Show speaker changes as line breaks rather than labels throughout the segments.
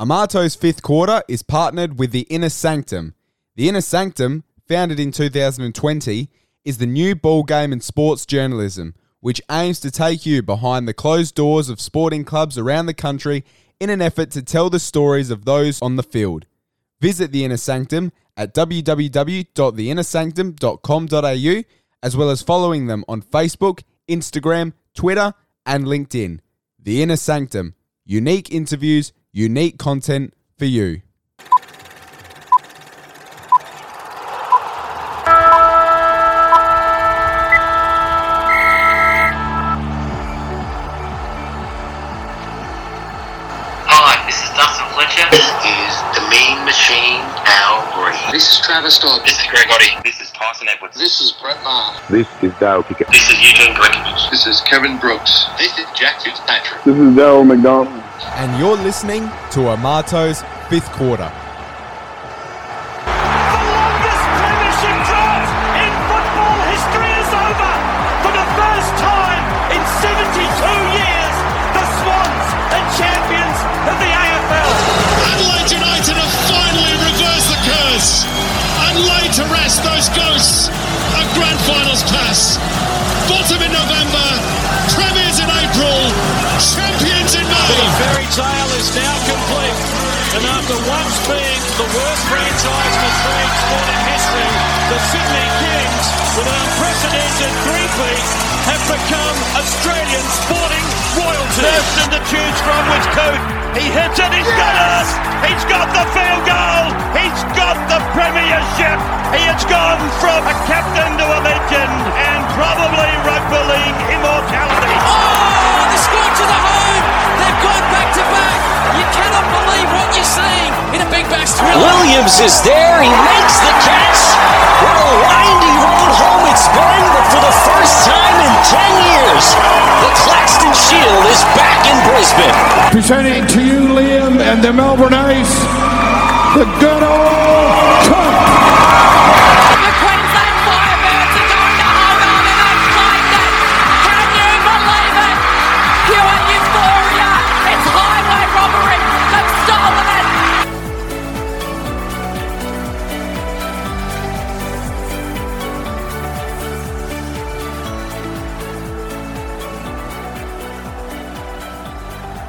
Amato's fifth quarter is partnered with the Inner Sanctum. The Inner Sanctum, founded in 2020, is the new ball game in sports journalism, which aims to take you behind the closed doors of sporting clubs around the country in an effort to tell the stories of those on the field. Visit the Inner Sanctum at www.theinnersanctum.com.au, as well as following them on Facebook, Instagram, Twitter, and LinkedIn. The Inner Sanctum unique interviews, unique content for you.
Hi, this is Dustin Fletcher.
This is the Mean Machine, Al Green.
This is Travis Dodd.
This is Greg Oddie. This is Tyson Edwards.
This is Brett Maher.
This is Dale Kickett.
This is Eugene Glenkovich.
This is Kevin Brooks.
This is Jack Fitzpatrick.
This is Daryl McDonald.
And you're listening to Amato's fifth quarter.
Ghosts of grand finals past. Bottom in November, premiers in April, champions in May.
The fairy tale is now complete. And after once being the worst franchise in Australian sporting history, the Sydney Kings, with an unprecedented three-peat, have become Australian sporting royalty. Thurston to choose from with Coot. He hits it, he's got it! He's got the field goal! He's got the premiership! He has gone from a captain to a legend and probably rugby league immortality.
Oh, they scored to the home. They've gone back to back. You cannot believe what you're seeing in a big bash thriller.
Williams is there. He makes the catch. What a windy road home it's been, but for the first time in 10 years, the Claxton Shield is back in Brisbane.
Presenting to you, Liam and the Melbourne Ice, the good old cup.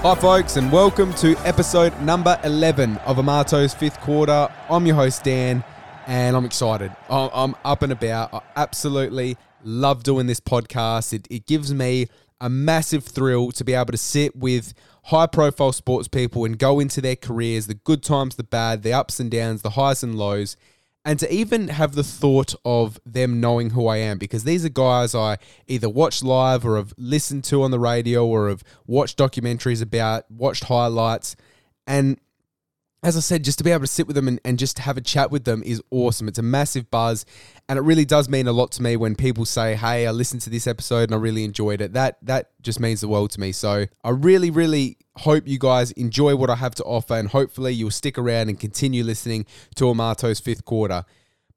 Hi, folks, and welcome to episode number 11 of Amato's fifth quarter. I'm your host, Dan, and I'm excited. I'm up and about. I absolutely love doing this podcast. It, it gives me a massive thrill to be able to sit with high profile sports people and go into their careers, the good times, the bad, the ups and downs, the highs and lows, and to even have the thought of them knowing who I am because these are guys I either watch live or have listened to on the radio or have watched documentaries about, watched highlights. And as I said, just to be able to sit with them and, and just have a chat with them is awesome. It's a massive buzz. And it really does mean a lot to me when people say, Hey, I listened to this episode and I really enjoyed it. That that just means the world to me. So I really, really hope you guys enjoy what I have to offer and hopefully you'll stick around and continue listening to Amato's fifth quarter.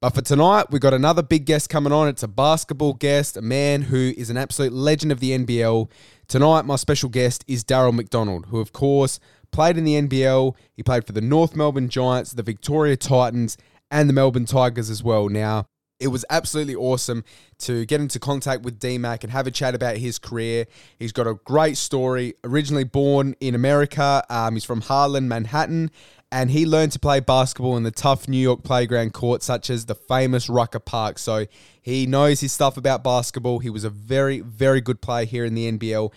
But for tonight, we've got another big guest coming on. It's a basketball guest, a man who is an absolute legend of the NBL. Tonight, my special guest is Daryl McDonald, who, of course, played in the NBL. He played for the North Melbourne Giants, the Victoria Titans, and the Melbourne Tigers as well. Now, it was absolutely awesome to get into contact with DMAC and have a chat about his career. He's got a great story. Originally born in America, um, he's from Harlem, Manhattan, and he learned to play basketball in the tough New York playground courts, such as the famous Rucker Park. So he knows his stuff about basketball. He was a very, very good player here in the NBL.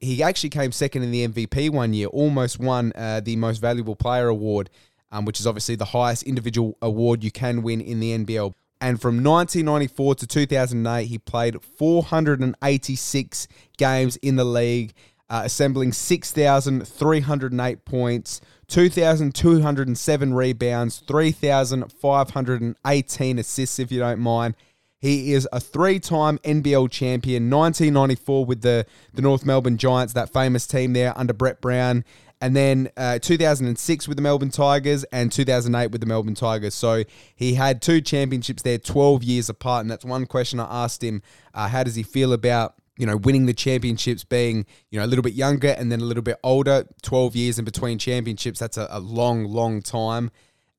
He actually came second in the MVP one year, almost won uh, the Most Valuable Player award, um, which is obviously the highest individual award you can win in the NBL. And from 1994 to 2008, he played 486 games in the league, uh, assembling 6,308 points, 2,207 rebounds, 3,518 assists, if you don't mind. He is a three-time NBL champion, 1994 with the, the North Melbourne Giants, that famous team there under Brett Brown, and then uh, 2006 with the Melbourne Tigers and 2008 with the Melbourne Tigers. So he had two championships there 12 years apart, and that's one question I asked him, uh, how does he feel about you know, winning the championships, being, you know, a little bit younger and then a little bit older, 12 years in between championships. That's a, a long, long time.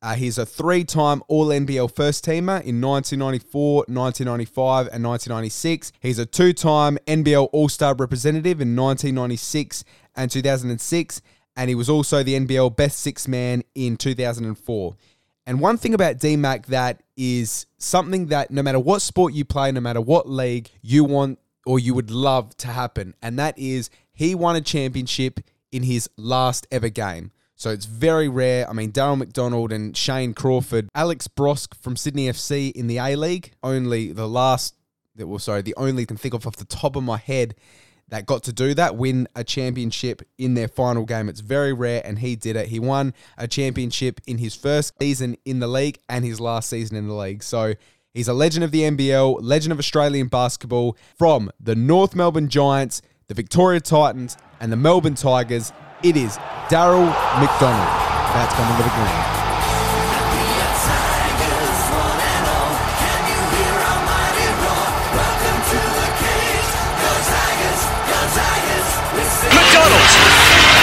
Uh, he's a three time All NBL first teamer in 1994, 1995, and 1996. He's a two time NBL All Star representative in 1996 and 2006. And he was also the NBL best six man in 2004. And one thing about DMAC that is something that no matter what sport you play, no matter what league, you want or you would love to happen. And that is he won a championship in his last ever game. So it's very rare. I mean, Daryl McDonald and Shane Crawford, Alex Brosque from Sydney FC in the A League, only the last, that well, sorry, the only I can think of off the top of my head that got to do that, win a championship in their final game. It's very rare, and he did it. He won a championship in his first season in the league and his last season in the league. So he's a legend of the NBL, legend of Australian basketball from the North Melbourne Giants, the Victoria Titans, and the Melbourne Tigers. It is Daryl McDonald. That's coming to the ground.
McDonald.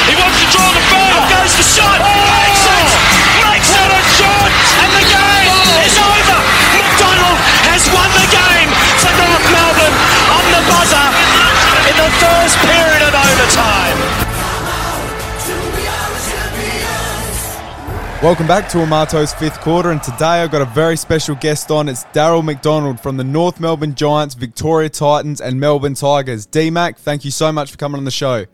He wants to draw the foul. Goes the shot. Oh! Makes it. Makes it a shot. And the game oh! is over. McDonald has won the game for North Melbourne on the buzzer in the first period of overtime.
Welcome back to Amato's fifth quarter, and today I've got a very special guest on. It's Daryl McDonald from the North Melbourne Giants, Victoria Titans, and Melbourne Tigers. DMAC, thank you so much for coming on the show.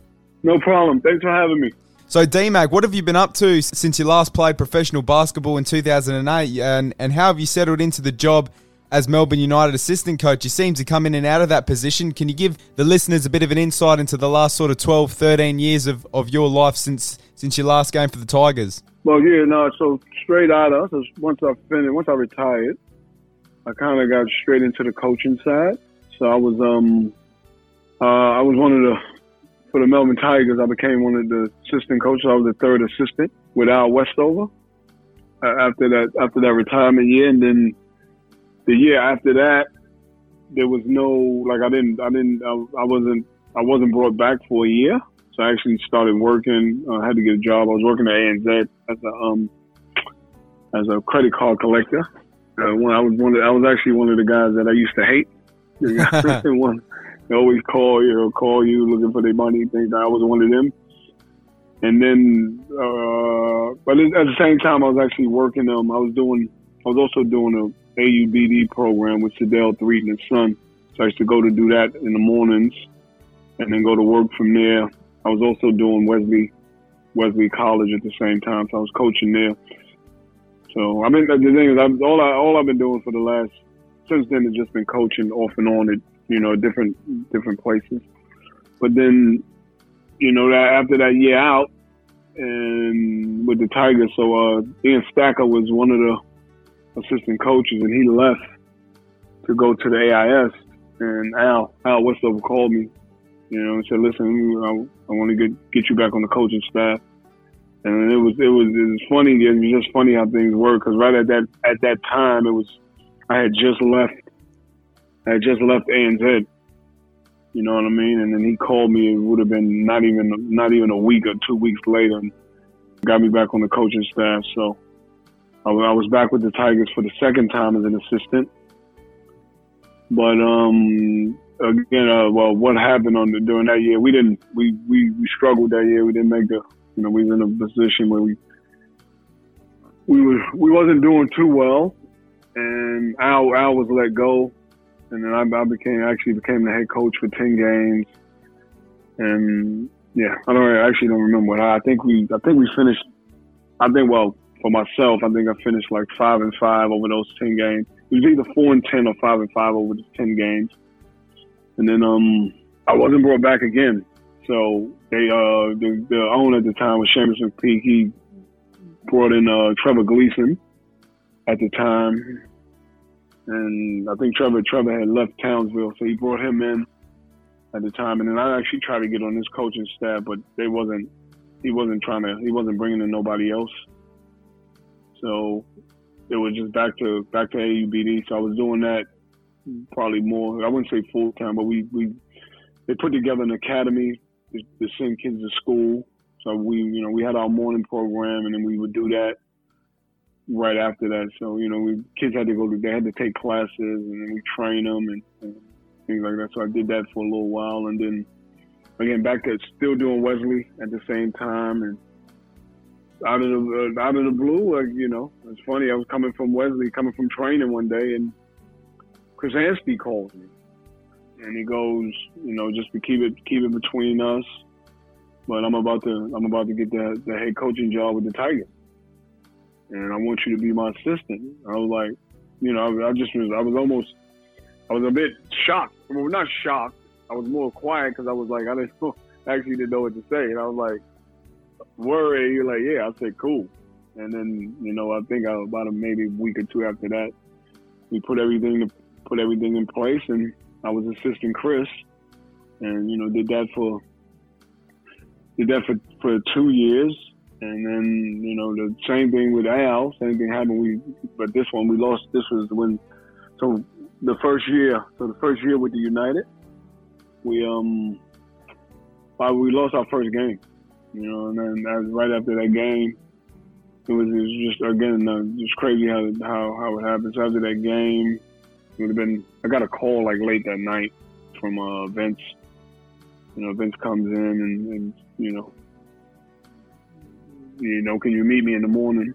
No problem. Thanks for having me.
So, DMAC, what have you been up to since you last played professional basketball in 2008, and, and how have you settled into the job as Melbourne United assistant coach? You seem to come in and out of that position. Can you give the listeners a bit of an insight into the last sort of 12, 13 years of, of your life since since your last game for the Tigers?
Well, yeah, no. So straight out of so once I finished, once I retired, I kind of got straight into the coaching side. So I was um uh, I was one of the for the Melbourne Tigers. I became one of the assistant coaches. I was the third assistant with Al Westover uh, after that after that retirement year, and then the year after that, there was no like I didn't I didn't I, I wasn't I wasn't brought back for a year. So I actually started working. I uh, had to get a job. I was working at ANZ as a um, as a credit card collector. Uh, when I was one, of, I was actually one of the guys that I used to hate. one, they always call you, know, call you looking for their money. Things. I was one of them. And then, uh, but at the same time, I was actually working. Um, I was doing. I was also doing a AUBD program with Sedell Three and his son. So I used to go to do that in the mornings, and then go to work from there. I was also doing Wesley Wesley College at the same time, so I was coaching there. So I mean, the thing is, I'm, all I all I've been doing for the last since then has just been coaching off and on at you know different different places. But then, you know, after that year out and with the Tigers, so uh, Ian Stacker was one of the assistant coaches, and he left to go to the AIS. And Al Al Westover called me you know, and said, "Listen, I, I want to get get you back on the coaching staff." And it was it was it was funny. It was just funny how things work because right at that at that time, it was I had just left. I had just left ANZ. You know what I mean? And then he called me. It would have been not even not even a week or two weeks later, and got me back on the coaching staff. So I, I was back with the Tigers for the second time as an assistant. But um, again, uh, well, what happened on the, during that year? We didn't. We, we we struggled that year. We didn't make the. You know, we was in a position where we we was we wasn't doing too well, and Al Al was let go, and then I, I became actually became the head coach for ten games, and yeah, I don't I actually don't remember how. I think we I think we finished. I think well for myself, I think I finished like five and five over those ten games. It was either four and ten or five and five over the ten games. And then um, I wasn't brought back again. So they uh, the, the owner at the time was Seamus McPeake. He brought in uh, Trevor Gleeson at the time, and I think Trevor Trevor had left Townsville, so he brought him in at the time. And then I actually tried to get on his coaching staff, but they wasn't. He wasn't trying to. He wasn't bringing in nobody else. So it was just back to back to AUBD. So I was doing that probably more. I wouldn't say full time, but we we they put together an academy to, send kids to school. So we, you know, we had our morning program, and then we would do that right after that. So you know, we kids had to go to, they had to take classes, and then we train them and, and things like that. So I did that for a little while, and then again back to still doing Wesley at the same time, and out of the uh, out of the blue, like you know, it's funny. I was coming from Wesley, coming from training one day, and Chris Anstey calls me, and he goes, you know, just to keep it keep it between us. But I'm about to I'm about to get the the head coaching job with the Tigers, and I want you to be my assistant. I was like, you know, I, I just was I was almost I was a bit shocked. Well, not shocked. I was more quiet because I was like I didn't know, actually didn't know what to say, and I was like worried. You're like, yeah. I said, cool. And then, you know, I think about a, maybe a week or two after that, we put everything put everything in place, and I was assisting Chris, and you know, did that for did that for for two years, and then you know the same thing with Al. Same thing happened. We but this one we lost. This was when so the first year. So the first year with the United, we um, we lost our first game. You know, and then that right after that game, it was, it was just again uh, just crazy how how how it happened. So after that game, it would have been. I got a call like late that night from uh, Vince. You know, Vince comes in and, and you know, you know, can you meet me in the morning?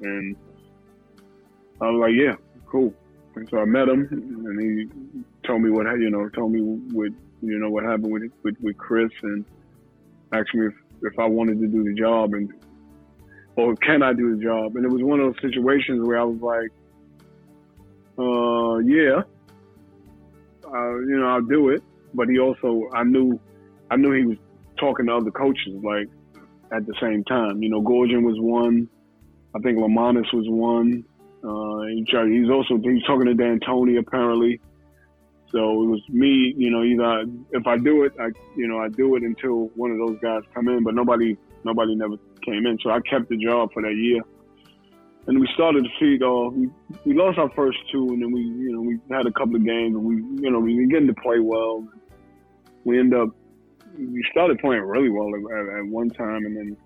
And I was like, yeah, cool. And so I met him, and he told me what you know, told me what you know what happened with with, with Chris, and asked me if if I wanted to do the job and or can I do the job? And it was one of those situations where I was like, uh, yeah, uh, you know, I'll do it. But he also, I knew, I knew he was talking to other coaches like at the same time. You know, Goorjian was one. I think Lemonis was one. Uh, he he's also he's talking to D'Antoni apparently. So it was me, you know, either if I do it, I, you know, I do it until one of those guys come in, but nobody, nobody never came in. So I kept the job for that year. And we started to feed off. We, we lost our first two, and then we, you know, we had a couple of games, and we, you know, we getting to play well. We end up, we started playing really well at, at one time, and then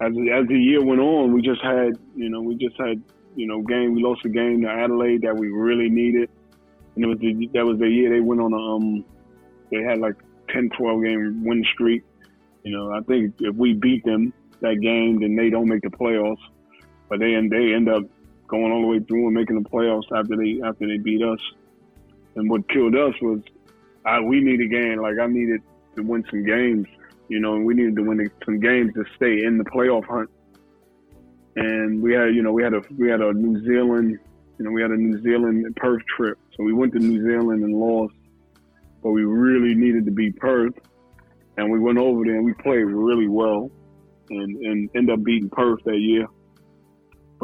as as the year went on, we just had, you know, we just had, you know, game. We lost a game to Adelaide that we really needed and it was the, that was the year they went on a um they had like 10 12 game win streak you know i think if we beat them that game then they don't make the playoffs but and they end up going all the way through and making the playoffs after they after they beat us and what killed us was I, we needed a game like i needed to win some games you know and we needed to win some games to stay in the playoff hunt and we had you know we had a we had a new zealand you know, we had a New Zealand Perth trip. So we went to New Zealand and lost, but we really needed to beat Perth. And we went over there and we played really well and, and ended up beating Perth that year.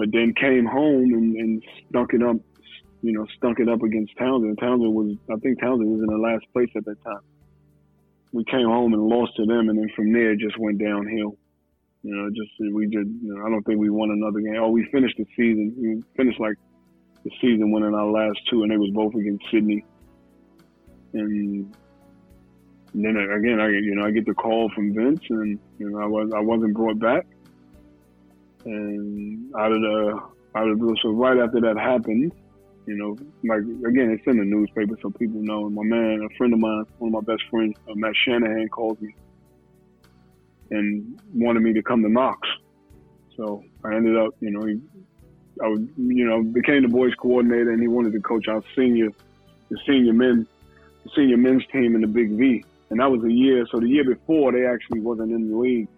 But then came home and, and stunk it up, you know, stunk it up against Townsend. Townsend was, I think Townsend was in the last place at that time. We came home and lost to them, and then from there it just went downhill. You know, just we just, you know, I don't think we won another game. Oh, we finished the season. We finished like the season winning our last two, and they was both against Sydney. And then again, I you know I get the call from Vince, and you know I was I wasn't brought back. And out of the out of the so right after that happened, you know, like again, it's in the newspaper so people know. And my man, a friend of mine, one of my best friends, uh, Matt Shanahan, called me and wanted me to come to Knox. So I ended up, you know, he I was, you know, became the boys coordinator, and he wanted to coach our senior, the senior men, the senior men's team in the Big V, and that was a year. So the year before, they actually wasn't in the league,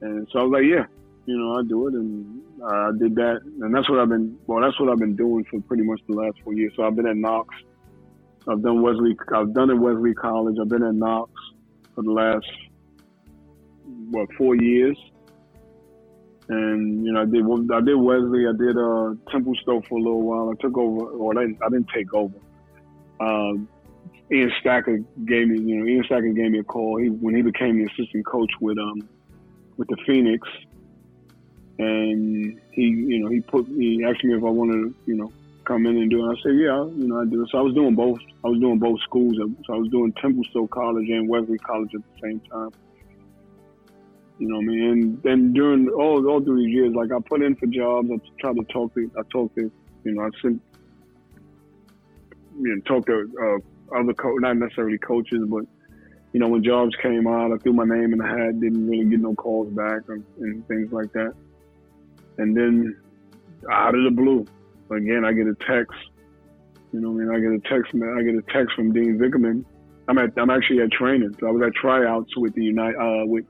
and so I was like, yeah, you know, I'll do it, and I did that, and that's what I've been. Well, that's what I've been doing for pretty much the last four years. So I've been at Knox. I've done Wesley. I've done at Wesley College. I've been at Knox for the last what four years and you know I did I did Wesley, I did uh, Templestowe for a little while. I took over, or I didn't, I didn't take over. Um, Ian Stacker gave me, you know, Ian Stacker gave me a call. He when he became the assistant coach with um with the Phoenix, and he you know he put he asked me if I wanted to you know come in and do it? I said, yeah, you know, I do. So I was doing both. I was doing both schools. So I was doing Templestowe College and Wesley College at the same time. You know what I mean? And then during all all through these years, like I put in for jobs. I tried to talk to. I talked to. You know, I sent. You know, talked to uh, other co- not necessarily coaches, but you know, when jobs came out, I threw my name in the hat. Didn't really get no calls back and, and things like that. And then out of the blue, again, I get a text. You know, what I mean, I get a text. I get a text from Dean Vickerman. I'm at. I'm actually at training. So I was at tryouts with the United. Uh, with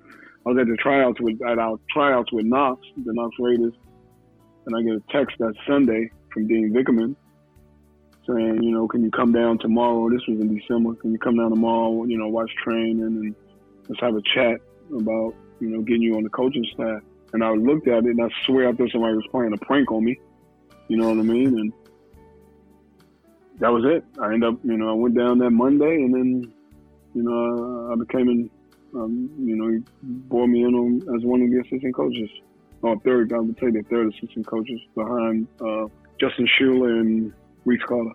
I was at the tryouts with at our tryouts with Knox, the Knox Raiders, and I get a text that Sunday from Dean Vickerman saying, you know, can you come down tomorrow? This was in December. Can you come down tomorrow? You know, watch training and let's have a chat about you know getting you on the coaching staff. And I looked at it and I swear I thought somebody was playing a prank on me. You know what I mean? And that was it. I ended up, you know, I went down that Monday and then, you know, I became an um, you know, he brought me in on, as one of the assistant coaches, or third, I would say the third assistant coaches behind uh, Justin Schueller and Reese Carter.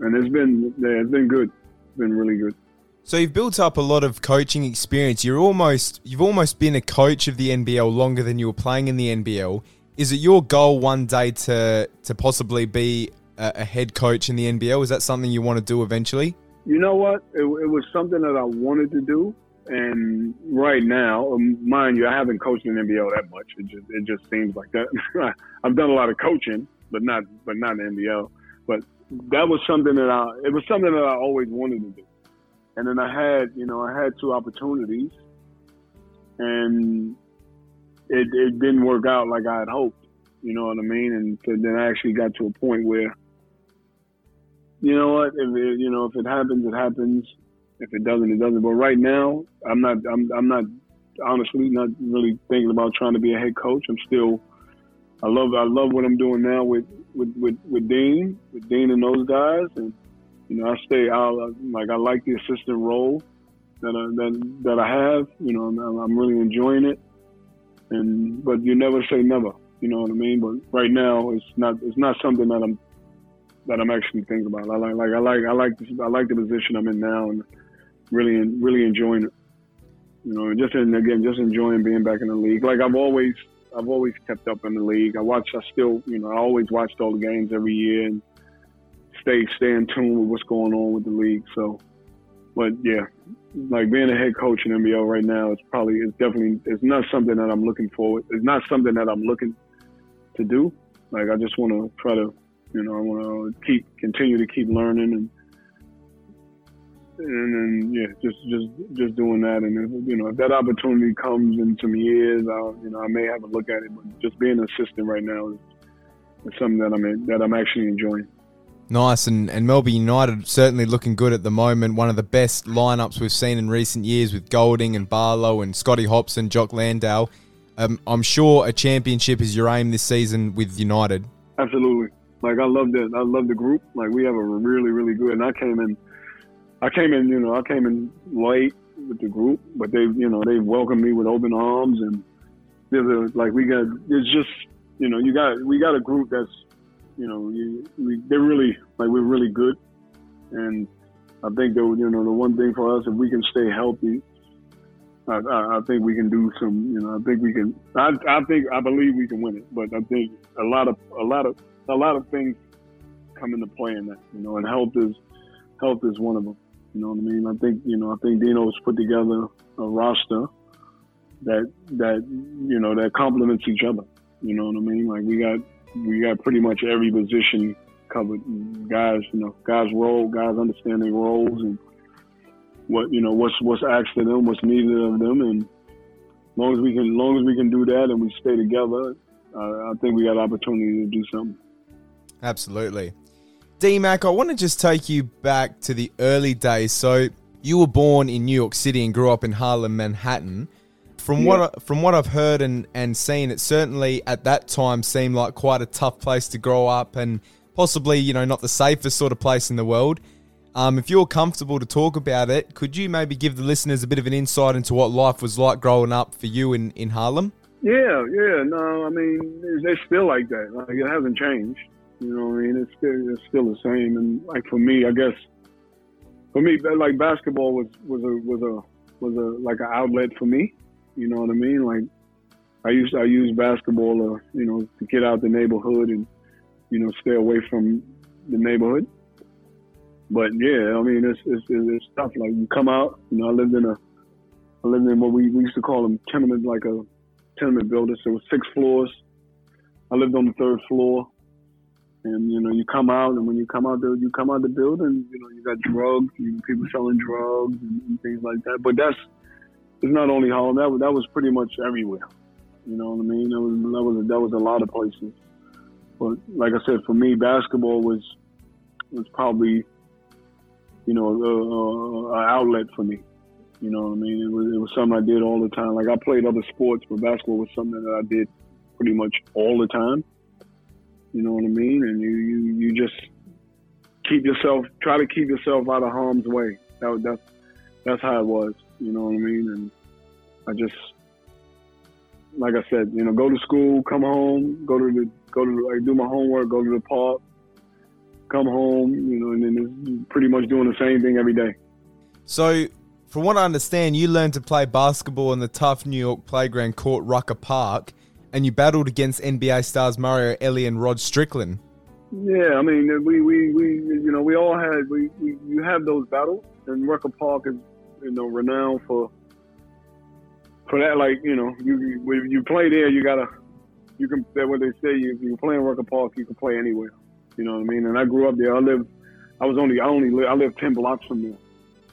And it's been, yeah, it's been good. It's been really good.
So you've built up a lot of coaching experience. You're almost you've almost been a coach of the NBL longer than you were playing in the NBL. Is it your goal one day to to possibly be a, a head coach in the NBL? Is that something you want to do eventually?
You know what? It, it was something that I wanted to do, and right now, um, mind you, I haven't coached in the NBL that much. It just it just seems like that. I've done a lot of coaching, but not but not in the NBL. But that was something that I it was something that I always wanted to do. And then I had you know I had two opportunities, and it it didn't work out like I had hoped. You know what I mean? And so then I actually got to a point where, you know what, if it, you know if it happens, it happens. If it doesn't, it doesn't. But right now, I'm not. I'm. I'm not. Honestly, not really thinking about trying to be a head coach. I'm still. I love. I love what I'm doing now with with with, with Dean, with Dean and those guys, and you know, I stay. I like. I like the assistant role that I that that I have. You know, I'm, I'm really enjoying it. And but you never say never. You know what I mean? But right now, it's not. It's not something that I'm that I'm actually thinking about. I like. Like I like. I like. This, I like the position I'm in now, and really, really enjoying it. You know, just and again, just enjoying being back in the league. Like I've always, I've always kept up in the league. I watch. I still, you know, I always watched all the games every year and stay stay in tune with what's going on with the league. So, but yeah, like being a head coach in NBL right now, it's probably it's definitely it's not something that I'm looking forward. It's not something that I'm looking to do. Like I just want to try to, you know, I want to keep continue to keep learning and and then yeah, just just just doing that, and if, you know, if that opportunity comes in some years, I'll you know I may have a look at it. But just being an assistant right now is, is something that I'm in, that I'm actually enjoying.
Nice, and, and Melbourne United certainly looking good at the moment. One of the best lineups we've seen in recent years with Golding and Barlow and Scotty Hopson, Jock Landale. Um, I'm sure a championship is your aim this season with United.
Absolutely. Like I love that. I love the group. Like we have a really, really good. And I came in, I came in. You know, I came in late with the group, but they, you know, they welcomed me with open arms, and there's a, like we got. It's just, you know, you got we got a group that's, you know, you, we, they're really like we're really good, and I think that you know the one thing for us if we can stay healthy. I, I, I think we can do some, you know. I think we can. I, I think I believe we can win it, but I think a lot of a lot of a lot of things come into play in that, you know. And health is health is one of them. You know what I mean? I think you know. I think Dino's put together a roster that that you know that complements each other. You know what I mean? Like we got we got pretty much every position covered. Guys, you know, guys role, guys understanding roles and what you know what's what's asked of them, what's needed of them, and as long as we can, as long as we can do that and we stay together, uh, I think we got opportunity to do something.
Absolutely. D Mac, I want to just take you back to the early days. So you were born in New York City and grew up in Harlem, Manhattan. From
Yeah.
what I, from what I've heard and, and seen, it certainly at that time seemed like quite a tough place to grow up and possibly, you know, not the safest sort of place in the world. Um, if you're comfortable to talk about it, could you maybe give the listeners a bit of an insight into what life was like growing up for you in, in Harlem?
Yeah, yeah. No, I mean it's, it's still like that. Like it hasn't changed. You know what I mean? It's still it's still the same. And like for me, I guess for me, like basketball was was a was a was a like an outlet for me. You know what I mean? Like I used I used basketball to you know to get out the neighborhood and you know stay away from the neighborhood. But yeah, I mean it's it's, it's tough. Like you come out. You know, I lived in a I lived in what we, we used to call them tenement like a tenement building. So it was six floors. I lived on the third floor. And you know, you come out, and when you come out, there, you come out the building. You know, you got drugs, you people selling drugs and, and things like that. But that's it's not only Harlem. That was, that was pretty much everywhere. You know what I mean? That was that was that was a lot of places. But like I said, for me, basketball was was probably you know an outlet for me. You know what I mean? It was it was something I did all the time. Like I played other sports, but basketball was something that I did pretty much all the time. You know what I mean? And you you, you just keep yourself try to keep yourself out of harm's way. That that's that's how it was. You know what I mean? And I just like I said, you know, go to school, come home, go to the go to like, do my homework, go to the park, come home, you know, and then it's pretty much doing the same thing every day.
So, from what I understand, you learned to play basketball in the tough New York playground court Rucker Park, and you battled against NBA stars Mario Elie and Rod Strickland.
Yeah, I mean, we, we, we you know, we all had, we, we you have those battles, and Rucker Park is, you know, renowned for, for that. Like, you know, you you play there, you gotta, you can, that what they say, if you play in Rucker Park, you can play anywhere. You know what I mean? And I grew up there. I lived, I was only, I only, lived, I lived ten blocks from there.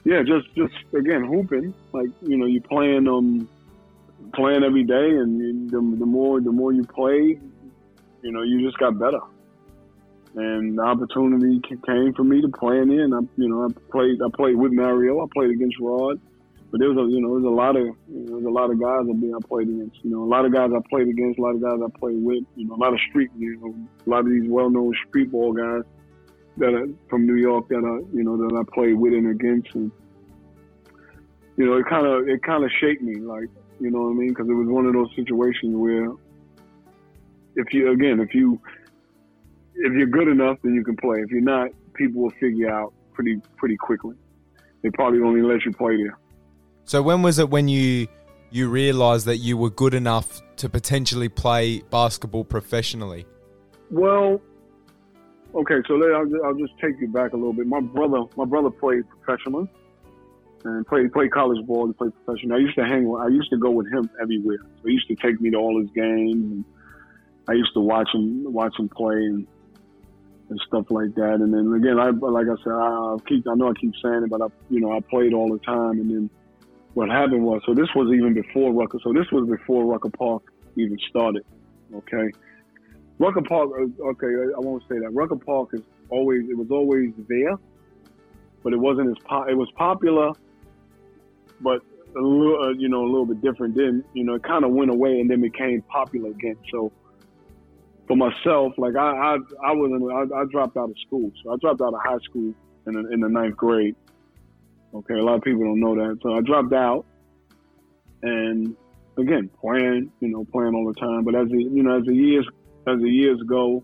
Yeah, just, just again hooping. Like, you know, you playing, um, playing every day, and the, the more, the more you played, you know, you just got better and the opportunity came for me to play in I, you know, I played. I played with Mario. I played against Rod. But there was a, you know, there's a lot of, you know, a lot of guys that I played against. You know, a lot of guys I played against, a lot of guys I played with. You know, a lot of street, you know, a lot of these well-known street ball guys that are from New York that I, you know, that I played with and against. And you know, it kind of, it kind of shaped me, like, you know what I mean? Because it was one of those situations where, if you, again, if you if you're good enough, then you can play. If you're not, people will figure out pretty pretty quickly. They probably only let you play there.
So when was it when you you realized that you were good enough to potentially play basketball professionally?
Well, okay, so I'll, I'll just take you back a little bit. My brother, my brother played professionally and played played college ball and played professional. I used to hang. I used to go with him everywhere. He used to take me to all his games. And I used to watch him watch him play and and stuff like that. And then again, I like I said, I keep I know I keep saying it, but I you know I played all the time. And then what happened was, so this was even before Rucker. So this was before Rucker Park even started. Okay, Rucker Park. uh, Okay, I won't say that. Rucker Park is always it was always there, but it wasn't as po- it was popular, but a little uh, you know a little bit different. Then you know it kind of went away and then became popular again. So for myself, like I, I, I wasn't, I, I dropped out of school. So I dropped out of high school in the, in the ninth grade. Okay, a lot of people don't know that. So I dropped out, and again, playing, you know, playing all the time. But as the, you know, as the years, as the years go,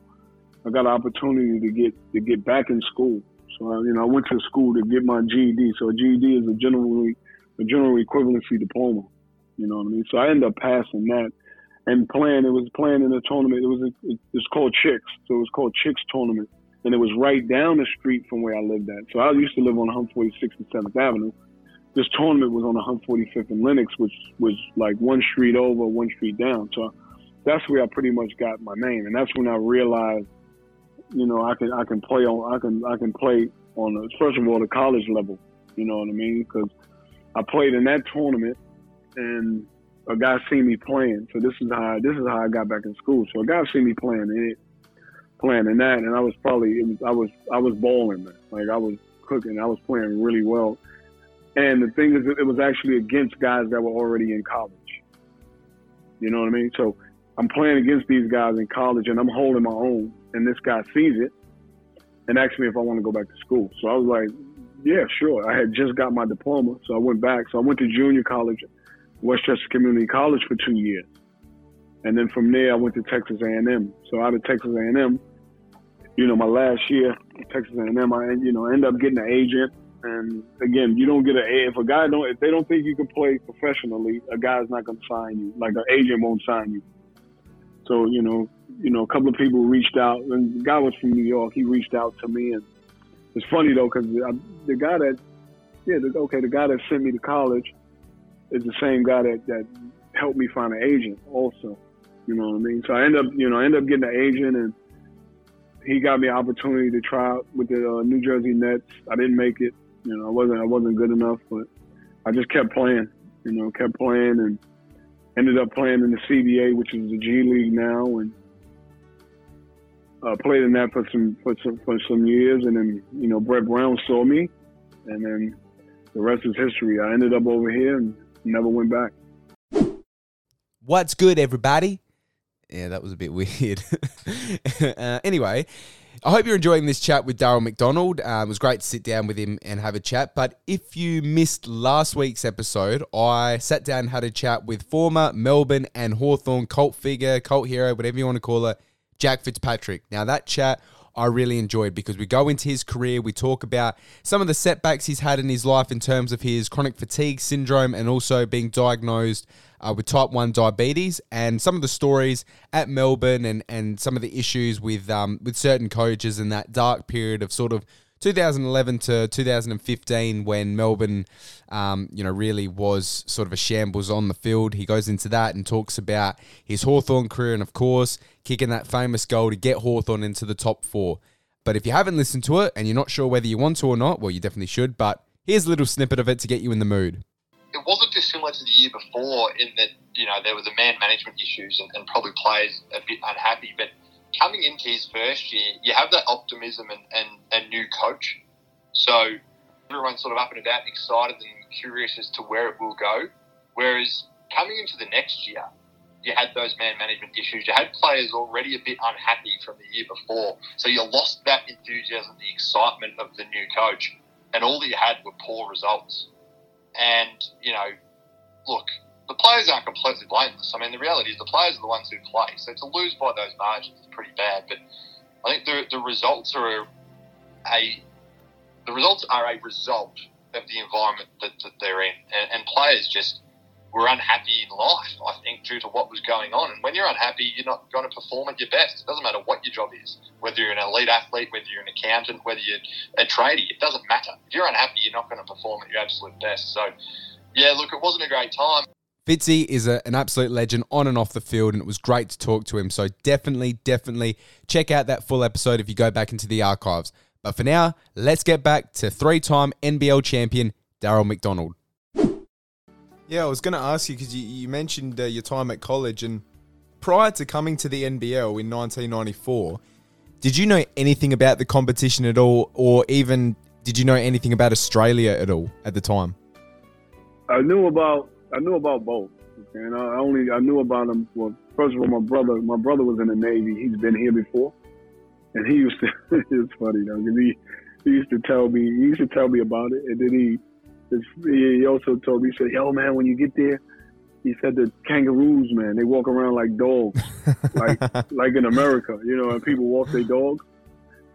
I got an opportunity to get to get back in school. So I, you know, I went to school to get my GED. So GED is a general, a general equivalency diploma. You know what I mean? So I ended up passing that and playing. It was playing in a tournament. It was a, it's called Chicks, so it was called Chicks tournament, and it was right down the street from where I lived at. So I used to live on 146th and Seventh Avenue. This tournament was on 145th and Lenox, which was like one street over, one street down. So that's where I pretty much got my name, and that's when I realized, you know, I can I can play on I can I can play on first of all the college level. You know what I mean? Because I played in that tournament, and a guy seen me playing. So this is how this is how I got back in school. So a guy seen me playing in it, playing in that, and I was probably was, I was I was balling, man. Like I was cooking. I was playing really well. And the thing is, it was actually against guys that were already in college. You know what I mean? So I'm playing against these guys in college, and I'm holding my own. And this guy sees it and asks me if I want to go back to school. So I was like, yeah, sure. I had just got my diploma, so I went back. So I went to junior college Westchester Community College for two years, and then from there I went to Texas A&M. So out of Texas A&M, you know, my last year Texas A&M, I you know end up getting an agent. And again, you don't get an if a guy don't if they don't think you can play professionally, a guy's not going to sign you. Like an agent won't sign you. So you know, you know, a couple of people reached out, and the guy was from New York. He reached out to me, and it's funny though because the guy that, yeah, the, okay, the guy that sent me to college is the same guy that that helped me find an agent also. You know what I mean? So I end up, you know, I end up getting an agent, and he got me an opportunity to try out with the uh, New Jersey Nets. I didn't make it. You know, I wasn't I wasn't good enough, but I just kept playing. You know, kept playing and ended up playing in the CBA, which is the G League now, and uh, played in that for some for some for some years. And then you know, Brett Brown saw me, and then the rest is history. I ended up over here and never went back.
What's good, everybody? Yeah, that was a bit weird. uh, anyway, I hope you're enjoying this chat with Daryl McDonald. Um, it was great to sit down with him and have a chat. But if you missed last week's episode, I sat down and had a chat with former Melbourne and Hawthorn cult figure, cult hero, whatever you want to call it, Jack Fitzpatrick. Now, that chat I really enjoyed because we go into his career, we talk about some of the setbacks he's had in his life in terms of his chronic fatigue syndrome and also being diagnosed uh, with type 1 diabetes and some of the stories at Melbourne and, and some of the issues with um, with certain coaches in that dark period of sort of 2011 to 2015 when Melbourne, um, you know, really was sort of a shambles on the field. He goes into that and talks about his Hawthorn career and, of course, kicking that famous goal to get Hawthorn into the top four. But if you haven't listened to it and you're not sure whether you want to or not, well, you definitely should. But here's a little snippet of it to get you in the mood.
It wasn't dissimilar to the year before in that, you know, there were the man management issues and, and probably players a bit unhappy. But coming into his first year, you have that optimism and, and a new coach. So everyone's sort of up and about and excited and curious as to where it will go. Whereas coming into the next year, you had those man management issues. You had players already a bit unhappy from the year before. So you lost that enthusiasm, the excitement of the new coach. And all you had were poor results. And, you know, look, the players aren't completely blameless. I mean, the reality is the players are the ones who play. So to lose by those margins is pretty bad. But I think the, the results are a, a the results are a result of the environment that, that they're in, and, and players just were unhappy in life. I think due to what was going on. And when you're unhappy, you're not going to perform at your best. It doesn't matter what your job is, whether you're an elite athlete, whether you're an accountant, whether you're a tradie. It doesn't matter. If you're unhappy, you're not going to perform at your absolute best. So, yeah, look, it wasn't a great time.
Fitzy is a, an absolute legend on and off the field, and it was great to talk to him. So definitely, definitely check out that full episode if you go back into the archives. But for now, let's get back to three time NBL champion Daryl McDonald.
Yeah, I was going to ask you because you, you, mentioned uh, your time at college, and prior to coming to the NBL in 1994,
did you know anything about the competition at all, or even did you know anything about Australia at all at the time?
I knew about I knew about both. And I only I knew about them. Well, first of all, my brother my brother was in the Navy. He's been here before, and he used to. it's funny though because he he used to tell me he used to tell me about it, and then he he also told me he said, "Yo, man, when you get there." He said the kangaroos, man, they walk around like dogs, like like in America, you know, and people walk their dogs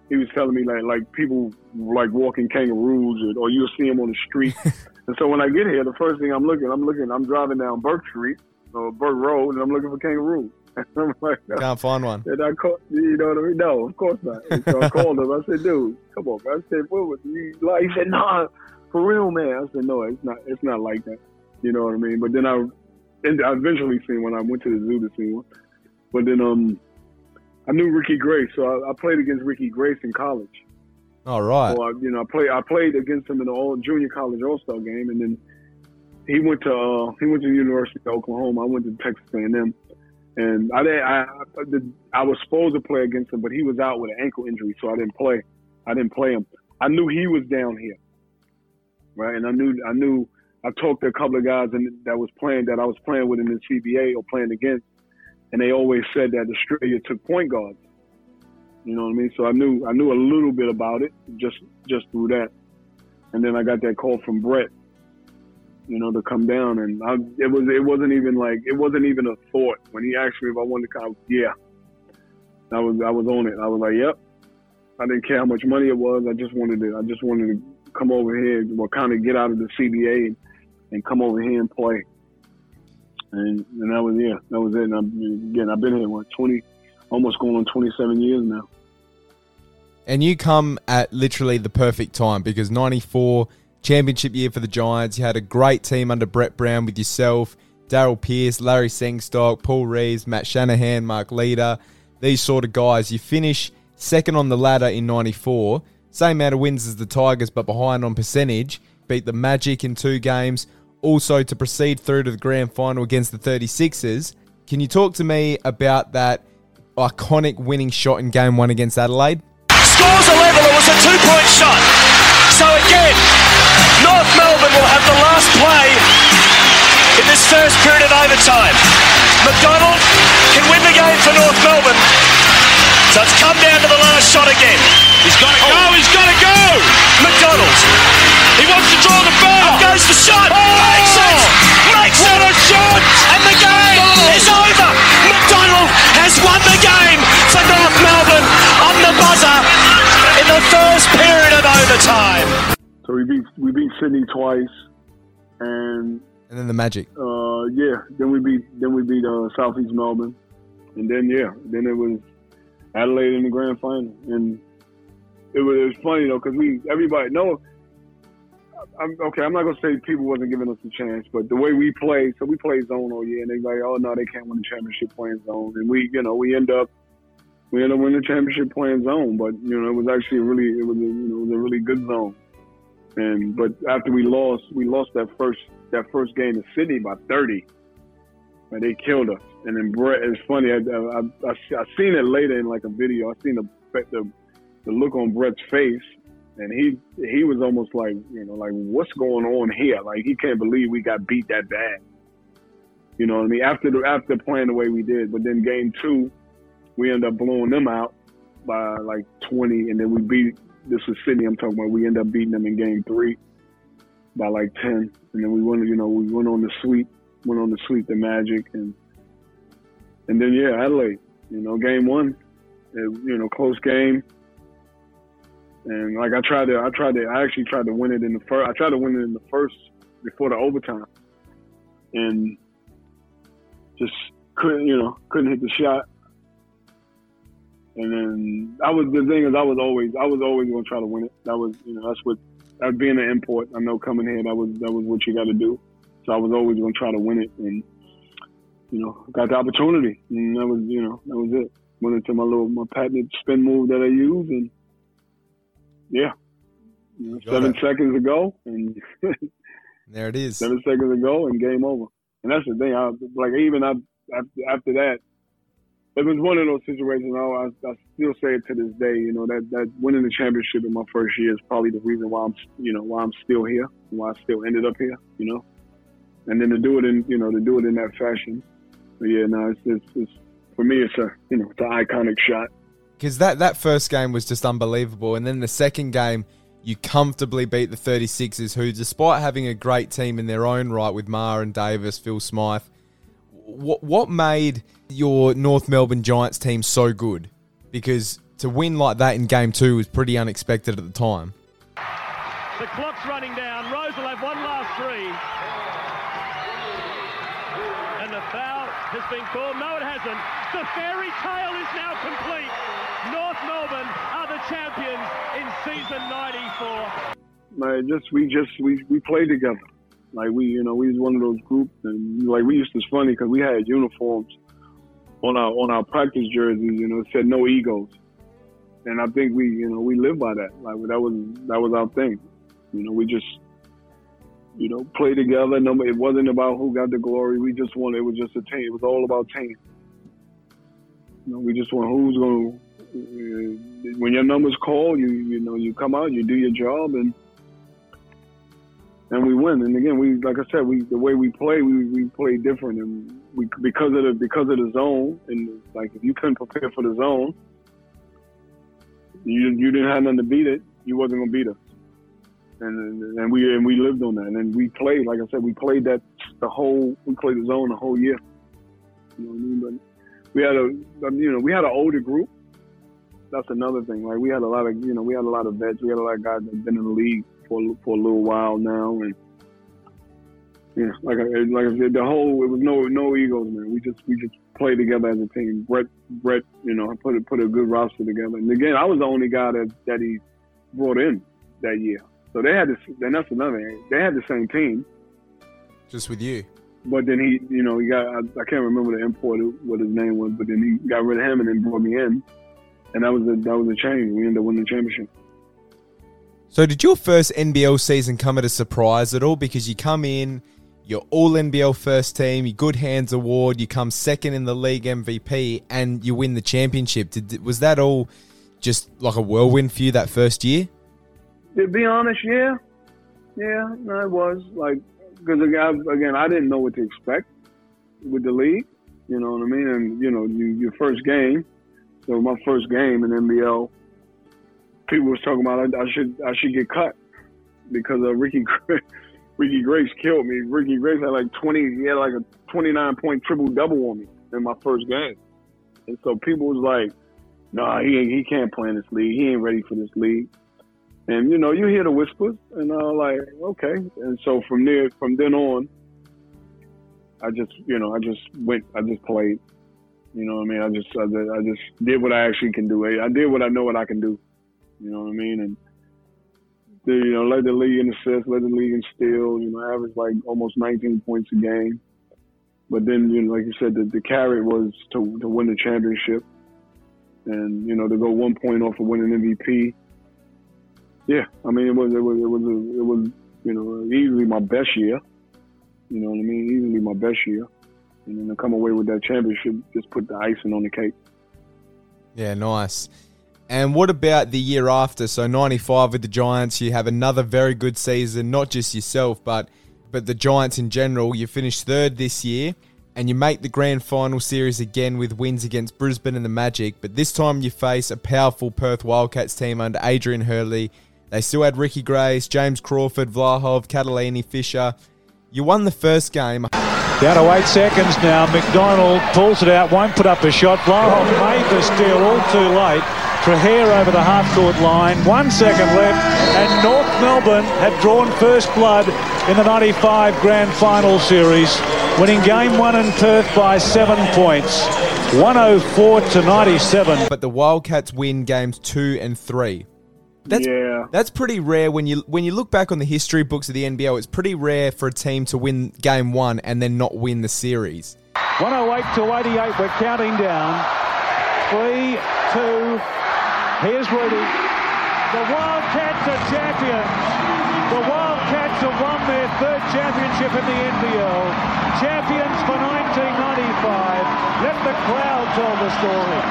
he was telling me like like people like walking kangaroos or, or you'll see them on the street. and so when I get here, the first thing I'm looking, I'm looking, I'm driving down Bourke Street or Burke Road, and I'm looking for kangaroos. I'm like,
can't find one.
And I call, you know what I mean? No, of course not. And so I called him. I said, dude, come on. Man. I said, what was you like? He said, nah, for real, man. I said, no, it's not. It's not like that. You know what I mean? But then I, and I eventually seen when I went to the zoo to see one. But then um, I knew Ricky Grace, so I, I played against Ricky Grace in college.
All right.
So I, you know, I played I played against him in the all junior college All Star game, and then he went to uh, he went to the University of Oklahoma. I went to Texas A&M, and I didn't I, I was supposed to play against him, but he was out with an ankle injury, so I didn't play. I didn't play him. I knew he was down here, right? And I knew I knew I talked to a couple of guys and that was playing that I was playing with in the CBA or playing against, and they always said that Australia took point guards. You know what I mean? So I knew I knew a little bit about it just just through that, and then I got that call from Brett, you know, to come down, and I, it was it wasn't even like it wasn't even a thought when he asked me if I wanted to come. Yeah, I was I was on it. I was like, yep. I didn't care how much money it was. I just wanted to. I just wanted to come over here, well, kind of get out of the CBA and, and come over here and play. And and that was yeah, that was it. And I'm, again, I've been here what twenty, almost going on twenty seven years now.
And you come at literally the perfect time because 94 championship year for the Giants. You had a great team under Brett Brown with yourself, Daryl Pierce, Larry Sengstock, Paul Reeves, Matt Shanahan, Mark Leader, these sort of guys. You finish second on the ladder in 94. Same amount of wins as the Tigers, but behind on percentage. Beat the Magic in two games. Also to proceed through to the grand final against the 36ers. Can you talk to me about that iconic winning shot in game one against Adelaide?
Scores a level, it was a two point shot. So again, North Melbourne will have the last play in this first period of overtime. McDonald can win the game for North Melbourne. So it's come down to the last shot again. He's got to go, he's got to go! McDonald's. He wants to draw the foul. Goes the shot. Makes it! Makes it! a shot! And the game is over! McDonald has won the game for North Melbourne on the buzzer in the first period of overtime.
So we beat we beat Sydney twice, and
And then the Magic.
uh, yeah, then we beat then we beat uh, Southeast Melbourne, and then yeah, then it was Adelaide in the grand final, and it was, it was funny though because we everybody no. I'm, okay, I'm not gonna say people wasn't giving us a chance, but the way we play, so we play zone all year, and they like, oh no, they can't win the championship playing zone, and we, you know, we end up, we end up winning the championship playing zone, but you know, it was actually really, it was a, you know, it was a really good zone, and but after we lost, we lost that first that first game in Sydney by 30, and they killed us, and then Brett, it's funny, I, I, I, I seen it later in like a video, I seen the the, the look on Brett's face. And he he was almost like you know like what's going on here? Like he can't believe we got beat that bad. You know what i mean? After the after playing the way we did. But then game two we end up blowing them out by like 20 and then we beat this was sydney i'm talking about. We end up beating them in game three by like 10 and then we went you know we went on the sweep went on the sweep the magic and and then yeah adelaide you know game one it, you know close game and like I tried to, I tried to, I actually tried to win it in the first. I tried to win it in the first before the overtime, and just couldn't, you know, couldn't hit the shot. And then I was the thing is I was always I was always going to try to win it. That was you know that's what that being an import. I know coming here that was that was what you got to do. So I was always going to try to win it, and you know got the opportunity, and that was you know that was it. Went into my little my patented spin move that I use, and yeah, you know, seven
it.
seconds ago, and
There it is.
seven seconds ago, and game over. And that's the thing. I like even I, after after that, it was one of those situations. I, I, I still say it to this day. You know that that winning the championship in my first year is probably the reason why I'm you know why I'm still here, why I still ended up here. You know, and then to do it in you know to do it in that fashion. But yeah, no, it's, it's, it's for me. It's a you know it's an iconic shot.
Because that, that first game was just unbelievable. And then the second game, you comfortably beat the 36ers, who, despite having a great team in their own right with Mark Davis, Phil Smyth, what, what made your North Melbourne Giants team so good? Because to win like that in game two was pretty unexpected at the time.
The clock's running down. Rose will have one last three. And the foul has been called. No, it hasn't. The fairy tale is now complete. North Melbourne are the champions in season 94.
like just we just we we played together. Like we, you know, we was one of those groups, and like we used to. It's funny because we had uniforms on our on our practice jerseys. You know, it said no egos, and I think we, you know, we live by that. Like that was that was our thing. You know, we just, you know, play together. No, it wasn't about who got the glory. We just wanted. It was just a team. It was all about team. You know, we just want who's going to. Uh, when your number's called, you you know you come out, you do your job, and and we win. And again, we like I said, we the way we play, we, we play different, and we because of the because of the zone, and like if you couldn't prepare for the zone, you you didn't have nothing to beat it. You wasn't gonna beat us. And and we and we lived on that. And we played, like I said, we played that the whole we played the zone the whole year. You know what I mean? But we had a you know we had an older group. that's another thing. Like we had a lot of you know we had a lot of vets. We had a lot of guys that've been in the league for for a little while now, and yeah, like I, like I said, the whole it was no no egos, man. We just we just played together as a team. Brett Brett, you know, put a, put a good roster together. And again, I was the only guy that that he brought in that year. So they had this. Then that's another. They had the same team,
Just with you.
but then he, you know, he got. I, I can't remember the import what his name was, but then he got rid of him and then brought me in, and that was a that was a change. We ended up winning the championship.
So did your first NBL season come at a surprise at all? Because you come in, you're all NBL first team, you good hands award, you come second in the league MVP, and you win the championship. Did, was that all just like a whirlwind for you that first year?
To be honest, yeah, yeah, no, it was like because again, I didn't know what to expect with the league. You know what I mean? And you know, you, your first game. So my first game in NBL, people was talking about I, I should I should get cut because of Ricky Ricky Grace killed me. Ricky Grace had like twenty, he had like a twenty nine point triple double on me in my first game, and so people was like, "Nah, he he can't play in this league. He ain't ready for this league." And you know, you hear the whispers, and I was like, okay. And so from there, from then on, I just, you know, I just went, I just played. You know what I mean? I just, I, just did what I actually can do. I did what I know what I can do. You know what I mean? And you know, led the league in assists, led the league in. You know, I averaged like almost 19 points a game. But then, you know, like you said, the, the carrot was to to win the championship, and you know, to go one point off of winning MVP. Yeah, I mean, it was it was it was a, it was you know easily my best year. You know what I mean? Easily my best year, and then to come away with that championship just put the icing on the cake.
Yeah, nice. And what about the year after? So 95 with the Giants, you have another very good season, not just yourself, but but the Giants in general. You finish third this year and you make the grand final series again with wins against Brisbane and the Magic, but this time you face a powerful Perth Wildcats team under Adrian Hurley. They still had Ricky Grace, James Crawford, Vlahov, Cattalini, Fisher. You won the first game.
Down to eight seconds now. McDonald pulls it out, won't put up a shot. Vlahov made the steal all too late. Trahere over the half-court line. One second left, and North Melbourne have drawn first blood in the 95 Grand Final Series, winning Game 1 in Perth by seven points. 104 to 97.
But the Wildcats win games two and three. That's,
yeah.
That's pretty rare when you when you look back on the history books of the NBL. It's pretty rare for a team to win game one and then not win the series.
108 to 88. We're counting down. Three, two. Here's Rudy. The Wildcats are champions. The Wildcats have won their third championship in the NBL. Champions for 1995. Let the crowd tell the story.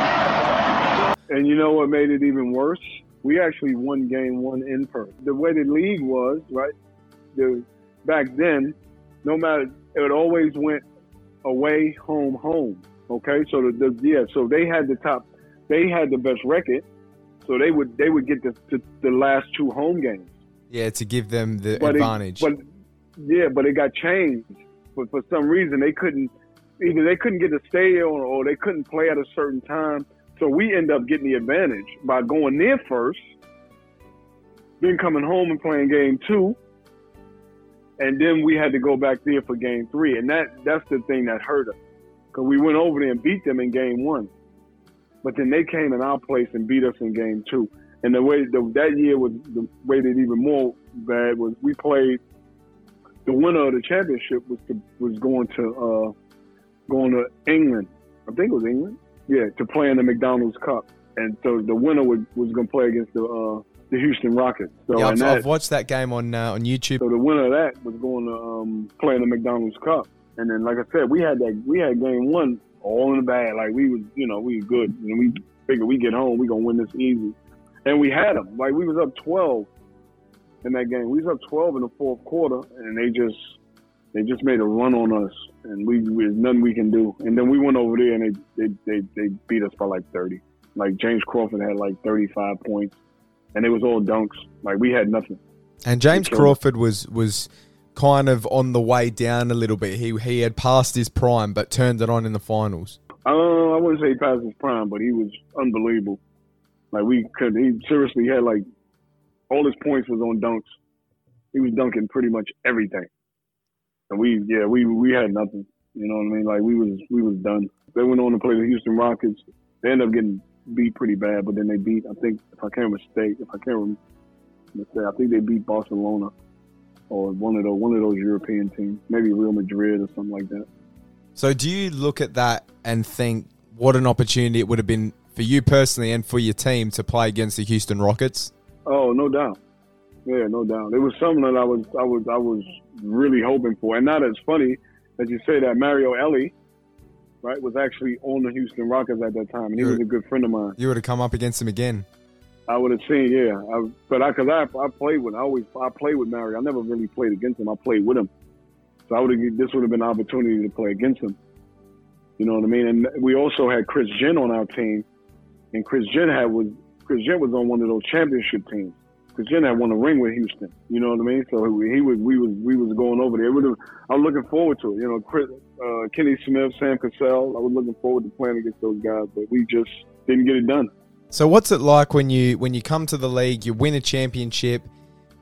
And you know what made it even worse? We actually won game one in Perth. The way the league was, right? The back then, no matter it always went away, home, home. Okay, so the, the yeah, so they had the top, they had the best record, so they would they would get the the, the last two home games.
Yeah, to give them the
But it-
advantage.
but yeah, but it got changed. But for some reason, they couldn't either they couldn't get to stay or, or they couldn't play at a certain time. So we end up getting the advantage by going there first, then coming home and playing game two, and then we had to go back there for game three. And that that's the thing that hurt us because we went over there and beat them in game one, but then they came in our place and beat us in game two. And the way the, that year was the way that even more bad was we played the winner of the championship was to, was going to uh, going to England. I think it was England. Yeah, to play in the McDonald's Cup, and so the winner would, was going to play against the uh, the Houston Rockets. So
yeah, I've,
that,
I've watched that game on uh, on YouTube.
so the winner of that was going to um, play in the McDonald's Cup. And then, like I said, we had that we had game one all in the bag. Like we was, you know, we was good. And we figured we get home, we gonna win this easy. And we had them. Like we was up twelve in that game. We was up twelve in the fourth quarter, and they just they just made a run on us, and we there's nothing we can do. And then we went over there, and they they they, they beat us by like thirty. Like James Crawford had like thirty five points, and it was all dunks. Like we had nothing.
And James
So-
Crawford was was kind of on the way down a little bit. He he had passed his prime, but turned it on in the finals.
Uh, I wouldn't say he passed his prime, but he was unbelievable. Like we could. He seriously had like all his points was on dunks. He was dunking pretty much everything. And we, yeah, we we had nothing. You know what I mean? Like we was we was done. They went on to play the Houston Rockets. They ended up getting beat pretty bad, but then they beat. I think if I can't mistake, if I can't mistake, I think they beat Barcelona or one of those one of those European teams, maybe Real Madrid or something like that.
So, do you look at that and think what an opportunity it would have been for you personally and for your team to play against the Houston Rockets?
Oh, no doubt. Yeah, no doubt. It was something that I was I was I was really hoping for. And not as funny as you say that Mario Elie, right, was actually on the Houston Rockets at that time, and he was a good friend of mine.
You would have come up against him again.
I would have seen, yeah. I, but I, cause I, I played with, I always, I played with Mario. I never really played against him. I played with him. So I would have, this would have been an opportunity to play against him. You know what I mean? And we also had Chris Jent on our team, and Chris Jent had was Chris Jent was on one of those championship teams. Chris Jent had won a ring with Houston. You know what I mean? So he was, we was, we was going over there. Would have, I was looking forward to it. You know, Chris, uh, Kenny Smith, Sam Cassell. I was looking forward to playing against those guys, but we just didn't get it done.
So what's it like when you when you come to the league, you win a championship,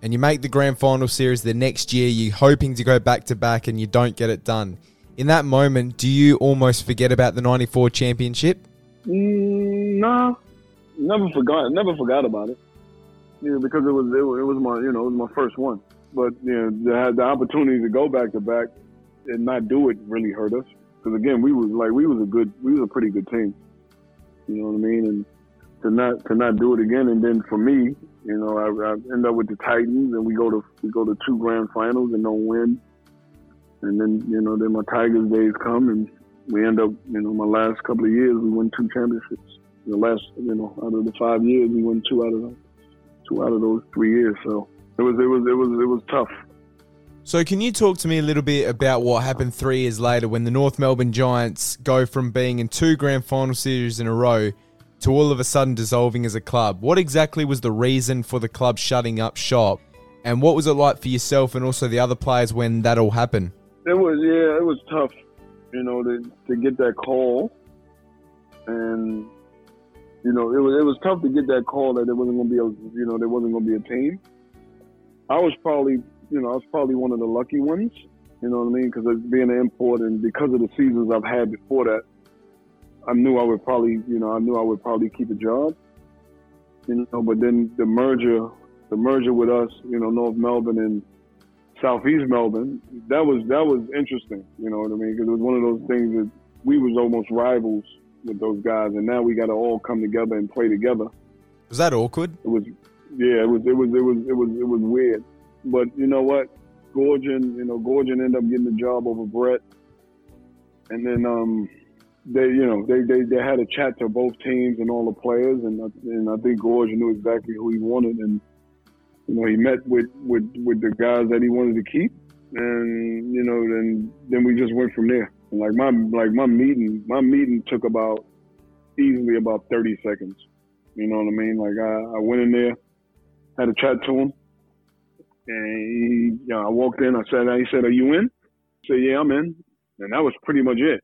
and you make the grand final series the next year? You're hoping to go back to back, and you don't get it done. In that moment, do you almost forget about the '94 championship?
Mm, nah, never forgot. Never forgot about it. Yeah, because it was it, it was my you know it was my first one. But you know, to the opportunity to go back to back and not do it really hurt us. Because again, we was like we was a good we was a pretty good team. You know what I mean? And to not to not do it again, and then for me, you know, I, I end up with the Titans, and we go to we go to two grand finals and don't win. And then you know, then my Tigers days come, and we end up, you know, my last couple of years, we won two championships. The last, you know, out of the five years, we won two out of those, two out of those three years. So it was, it was, it was, it was tough.
So, can you talk to me a little bit about what happened three years later when the North Melbourne Giants go from being in two grand final series in a row to all of a sudden dissolving as a club? What exactly was the reason for the club shutting up shop? And what was it like for yourself and also the other players when that all happened?
It was, yeah, it was tough, you know, to to get that call, and you know, it was it was tough to get that call that there wasn't going to be a, you know, there wasn't to be a team. I was probably, you know, I was probably one of the lucky ones, you know what I mean, because being an import and because of the seasons I've had before that, I knew I would probably, you know, I knew I would probably keep a job, you know. But then the merger, the merger with us, you know, North Melbourne and Southeast Melbourne, that was that was interesting, you know what I mean? Because it was one of those things that we was almost rivals with those guys, and now we got to all come together and play together.
Was that awkward?
It was, yeah, it was, it was, it was, it was, it was weird. But you know what? Goorjian, you know, Goorjian ended up getting the job over Brett, and then um, they, you know, they, they, they had a chat to both teams and all the players, and I- and I think Goorjian knew exactly who he wanted, and you know, he met with with with the guys that he wanted to keep, and you know, then then we just went from there. Like my like my meeting, my meeting took about easily about thirty seconds. You know what I mean? Like I, I went in there, had a chat to him, and he, you know, I walked in. I said, he said, "Are you in?" I said, "Yeah, I'm in." And that was pretty much it.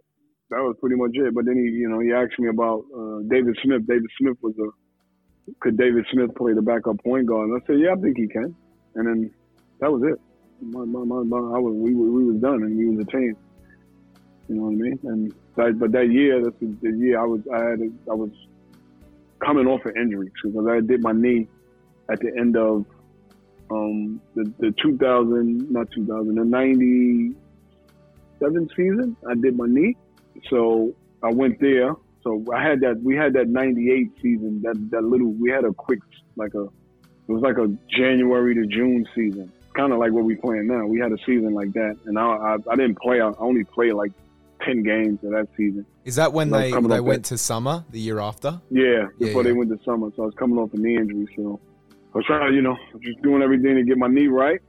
That was pretty much it. But then he, you know, he asked me about uh, David Smith. David Smith was a could David Smith play the backup point guard? And I said, yeah, I think he can. And then that was it. My, my, my, I was, we, we was done, and we was a team. You know what I mean? And but that year, that's the, the year I was, I had, I was coming off an injury because I did my knee at the end of um, the, the 2000, not 2000, the 97 season. I did my knee, so I went there. So I had that. We had that '98 season. That that little. We had a quick like a. It was like a January to June season. Kind of like what we playing now. We had a season like that, and I I, I didn't play. I only played like ten games of that season.
Is that when
And I was
they, they went to summer the year after?
Yeah, before
yeah.
they went to summer. So I was coming off a knee injury. So I was trying, to, you know, just doing everything to get my knee right.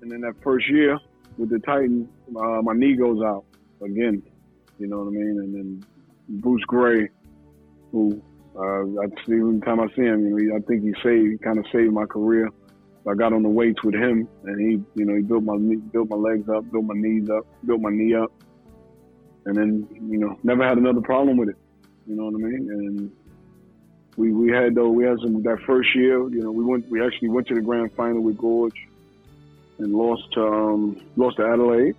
And then that first year with the Titans, uh, my knee goes out again. You know what I mean? And then Bruce Gray, who uh, I see every time I see him, you know, he, I think he saved, he kind of saved my career. I got on the weights with him, and he, you know, he built my built my legs up, built my knees up, built my knee up, and then, you know, never had another problem with it. You know what I mean? And we we had though we had some that first year. You know, we went we actually went to the grand final with Gorge and lost to um, lost to Adelaide.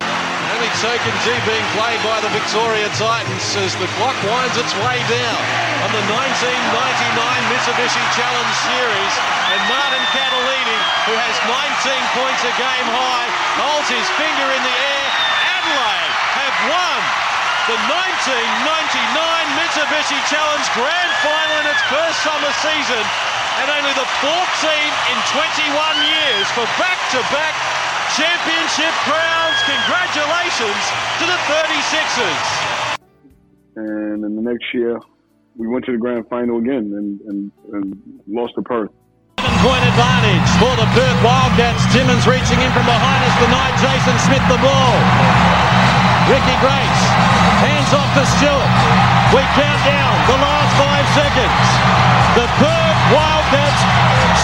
Having taken G being played by the Victoria Titans as the clock winds its way down on the 1999 Mitsubishi Challenge Series. And Martin Cattalini, who has 19 points a game high, holds his finger in the air. Adelaide have won the 1999 Mitsubishi Challenge Grand Final in its first summer season and only the fourth team in 21 years for back-to-back championship crowns. Congratulations to the 36ers.
And in the next year, we went to the grand final again and, and, and lost to Perth.
Point advantage for the Perth Wildcats. Timmins reaching in from behind us, denied Jason Smith the ball. Ricky Grace, hands off to Stewart. We count down the last five seconds. The Perth Wildcats,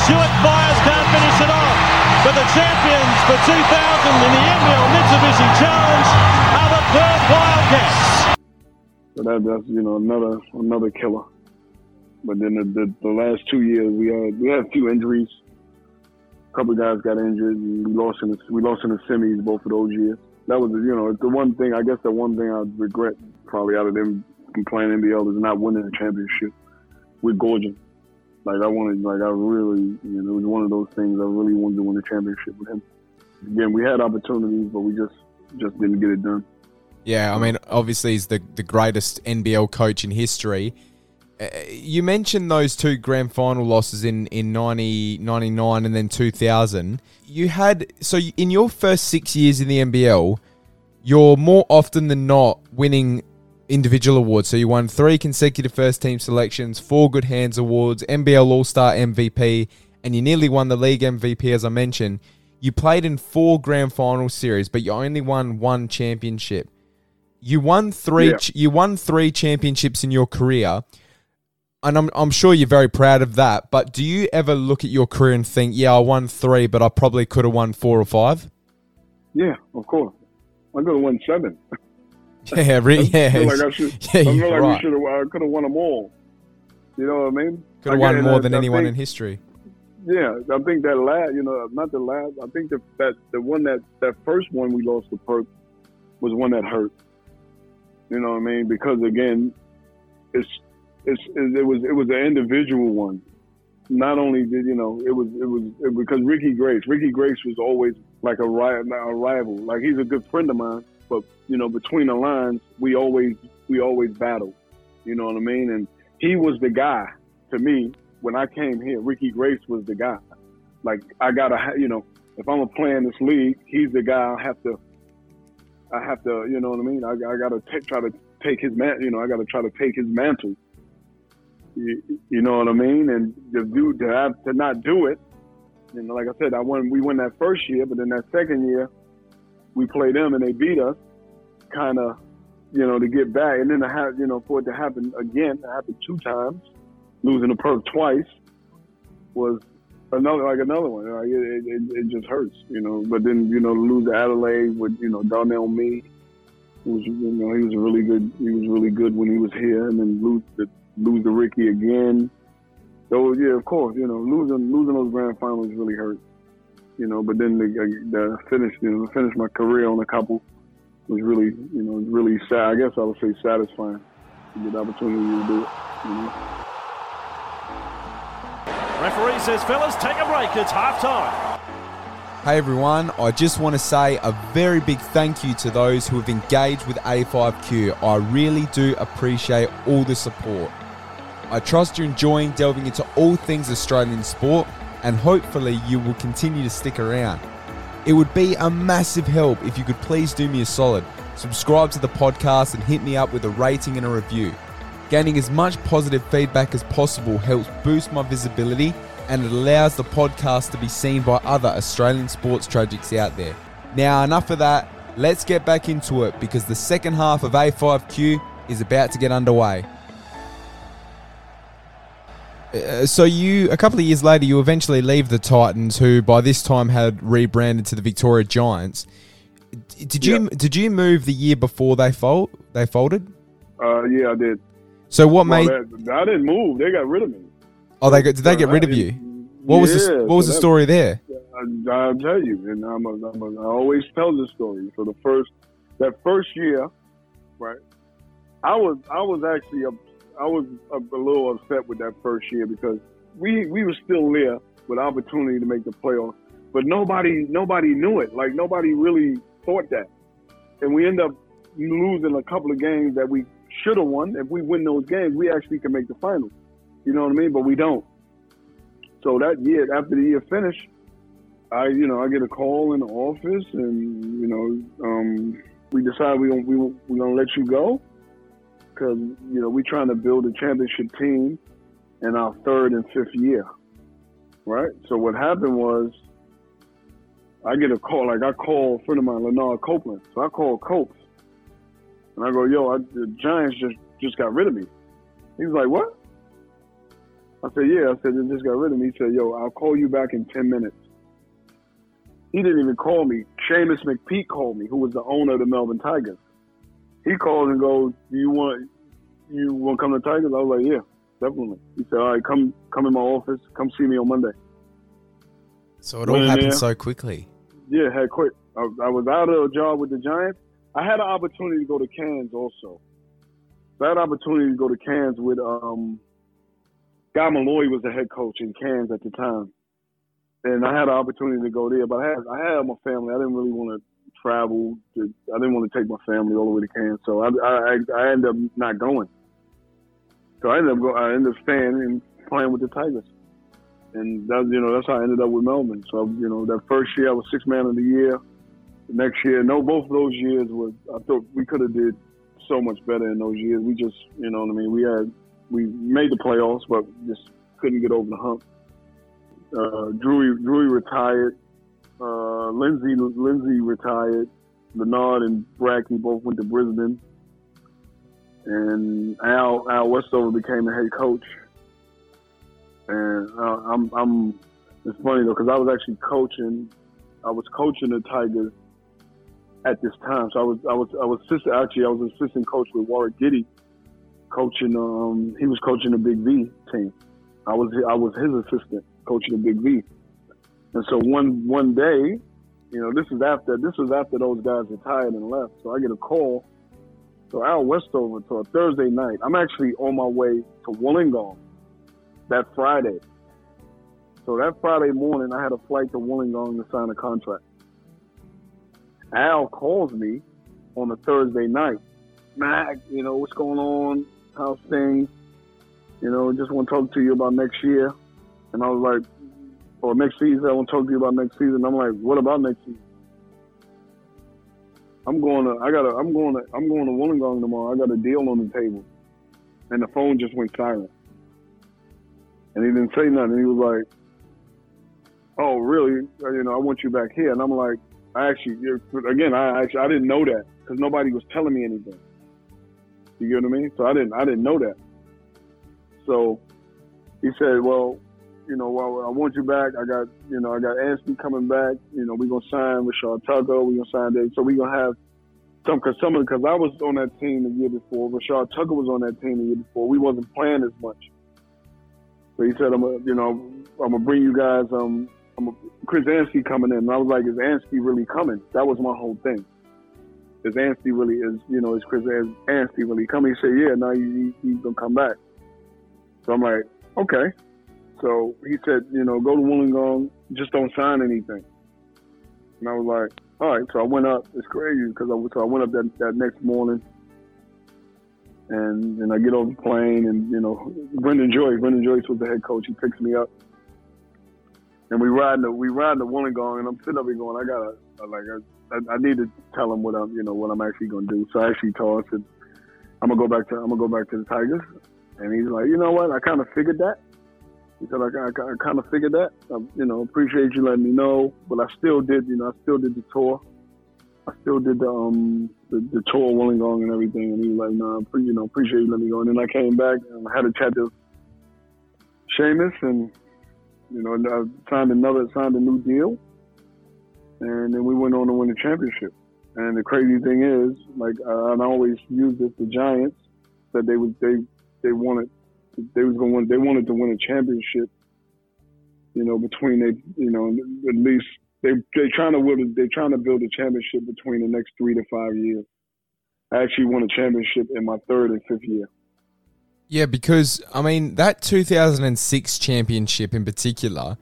Stewart Fires can't finish it off. But the champions for 2000 in the NBL Mitsubishi Challenge are the Perth Wildcats.
So that, that's you know another another killer. But then the, the, the last two years we had we had a few injuries. A couple of guys got injured. We lost in the we lost in the semis both of those years. That was you know the one thing I guess the one thing I regret probably out of them playing NBL is not winning the championship with Goorjian. Like I wanted, like I really, you know, it was one of those things I really wanted to win the championship with him. Again, we had opportunities, but we just just didn't get it done.
Yeah, I mean, obviously he's the, the greatest NBL coach in history. You mentioned those two grand final losses in, in 90, 99 and then 2000. You had, so in your first six years in the NBL, you're more often than not winning individual awards. So you won three consecutive first team selections, four good hands awards, NBL All Star MVP, and you nearly won the league MVP, as I mentioned. You played in four grand final series, but you only won one championship. You won three.
Yeah.
You won three championships in your career, and I'm I'm sure you're very proud of that. But do you ever look at your career and think, "Yeah, I won three, but I probably could have won four or five?
Yeah, of course. I could have won seven.
Yeah, re-
I
yeah,
feel like I should.
yeah,
I feel like
right.
we should have. I could have won them all. You know what I mean?
Could have won more than
I
anyone
think-
in history.
Yeah, I think that last, you know, not the last. I think the, that the one that that first one we lost to Perth was one that hurt. You know what I mean? Because again, it's it's it was it was an individual one. Not only did you know it was it was it, because Ricky Grace. Ricky Grace was always like a, a rival. Like he's a good friend of mine, but you know between the lines we always we always battled. You know what I mean? And he was the guy to me when I came here. Ricky Grace was the guy. Like I gotta, you know, if I'm gonna play in this league, he's the guy. I have to, I have to, you know what I mean? I, I gotta ta- try to take his man. You know, I gotta try to take his mantle. You, you know what I mean? And the dude to have to not do it. And like I said, I won. We won that first year, but then that second year, we played them and they beat us. Kind of, you know, to get back, and then to have, you know, for it to happen again, it happened two times, losing to Perth twice was another like another one. Like it, it, it, just hurts, you know. But then you know, lose to Adelaide with you know Darnell Mee, was you know he was really good. He was really good when he was here, and then lose to lose to Ricky again. So yeah, of course, you know, losing losing those grand finals really hurt. You know, but then the, uh, the finish, you know, finish my career on a couple was really, you know, really sad. I guess I would say satisfying to get the opportunity to do it. You know.
Referee says, fellas, take a break. It's half time.
Hey everyone, I just want to say a very big thank you to those who have engaged with A5Q. I really do appreciate all the support. I trust you're enjoying delving into all things Australian sport, and hopefully you will continue to stick around. It would be a massive help if you could please do me a solid. Subscribe to the podcast and hit me up with a rating and a review. Gaining as much positive feedback as possible helps boost my visibility and it allows the podcast to be seen by other Australian sports tragics out there. Now, enough of that. Let's get back into it because the second half of A5Q is about to get underway. Uh, so you a couple of years later you eventually leave the Titans who by this time had rebranded to the Victoria Giants. Did you did you move the year before they fold they folded?
Uh, yeah, I did.
So what
Well,
made?
that- I didn't move. They got rid of me.
Oh, they got, did they get rid of you? What was the What was
so
the
that-
story there?
I, I'll tell you, and I'm a, I'm a, I always tell this story. So the first, that first year, right? I was I was actually up, I was a, a little upset with that first year because we we were still there with opportunity to make the playoffs, but nobody nobody knew it. Like nobody really thought that, and we end up losing a couple of games that we should have won. If we win those games, we actually can make the finals. You know what I mean? But we don't. So that year, after the year finished, I, you know, I get a call in the office, and you know, um, we decide we we we gonna let you go because you know we're trying to build a championship team in our third and fifth year, right? So what happened was, I get a call. Like I call a friend of mine, Leonard Copeland. So I call Copes, and I go, "Yo, I, the Giants just just got rid of me." He was like, "What?" I said, "Yeah." I said, "They just got rid of me." He said, "Yo, I'll call you back in ten minutes." He didn't even call me. Seamus McPeake called me, who was the owner of the Melbourne Tigers. He called and goes, "Do you want you want to come to Tigers?" I was like, "Yeah, definitely." He said, "All right, come come in my office. Come see me on Monday."
So it all
Went
happened so quickly.
Yeah, had quit. I, I was out of a job with the Giants. I had an opportunity to go to Cairns also. So I had an opportunity to go to Cairns with um, Guy Molloy was the head coach in Cairns at the time, and I had an opportunity to go there. But I had I had my family. I didn't really want to travel. To, I didn't want to take my family all the way to Cairns, so I I, I ended up not going. So I ended up go, I ended up staying and playing with the Tigers and that you know that's how I ended up with Melbourne. So you know that first year I was six man of the year. The next year, no, both of those years was I thought we could have did so much better in those years. We just you know what I mean. We had we made the playoffs, but just couldn't get over the hump. Uh, Drewy Drewy retired. Uh, Lindsay Lindsay retired. Bernard and Brackey both went to Brisbane. And Al Al Westover became the head coach and uh, I'm I'm it's funny though because I was actually coaching I was coaching the Tigers at this time so I was I was I was assistant actually I was assistant coach with Warwick Giddy coaching um he was coaching the Big V team I was I was his assistant coaching the Big V and so one one day you know this is after this was after those guys retired and left so I get a call so Al Westover to a Thursday night I'm actually on my way to Wollongong that Friday. So that Friday morning, I had a flight to Wollongong to sign a contract. Al calls me on a Thursday night. Mac, you know, what's going on? How's things? You know, just want to talk to you about next year. And I was like, or next season, I want to talk to you about next season. I'm like, what about next season? I'm going to, I got to, I'm going to, I'm going to Wollongong tomorrow. I got a deal on the table. And the phone just went silent. And he didn't say nothing. He was like, "Oh, really? Uh, You know, I want you back here." And I'm like, "I actually, again, I actually, I didn't know that because nobody was telling me anything. You get what I mean? So I didn't, I didn't know that. So he said, "Well, you know, well, I want you back. I got, you know, I got Anstey coming back. You know, we're gonna sign Rashad Tucker. We're gonna sign Dave. So we're gonna have some because some of because I was on that team the year before. Rashad Tucker was on that team the year before. We wasn't playing as much." So he said, "I'm gonna, you know, I'm gonna bring you guys. Um, I'm a, Chris Anstey coming in." And I was like, "Is Anstey really coming?" That was my whole thing. Is Anstey really is you know is Chris Ans- Anstey really coming? He said, "Yeah, now he, he, he's gonna come back." So I'm like, "Okay." So he said, "You know, go to Wollongong, just don't sign anything." And I was like, "All right." So I went up. It's crazy because I so I went up that, that next morning and and I get on the plane, and you know, Brendan Joyce, Brendan Joyce was the head coach. He picks me up, and we ride the we ride the Wollongong, and I'm sitting up here going, I gotta I, like I, I need to tell him what I'm you know what I'm actually gonna do. So I actually told him, I said, I'm gonna go back to I'm gonna go back to the Tigers, and he's like, you know what? I kind of figured that. He said, I, I, I kind of figured that. I, you know, appreciate you letting me know, but I still did, you know, I still did the tour. I still did the um the, the tour of Wollongong and everything, and he was like, "No, nah, you know, appreciate you letting me go." And then I came back and I had a chat with Seamus, and you know, I signed another signed a new deal, and then we went on to win the championship. And the crazy thing is, like I, I always use this, the Giants said they would, they they wanted they was going. They wanted to win a championship. You know, between they, you know, at least they they trying to win. They trying to build a championship between the next three to five years. I actually won a championship in my third and fifth year.
Yeah, because I mean that 2006 championship in particular,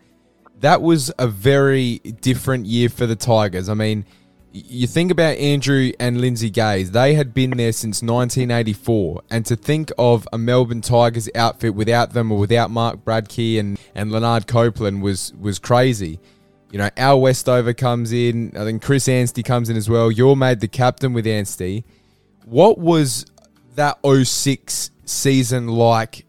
that was a very different year for the Tigers. I mean, you think about Andrew and Lindsay Gaze; they had been there since 1984, and to think of a Melbourne Tigers outfit without them or without Mark Bradtke and and Leonard Copeland was was crazy. You know, Al Westover comes in. I think Chris Anstey comes in as well. You're made the captain with Anstey. What was that 06 season like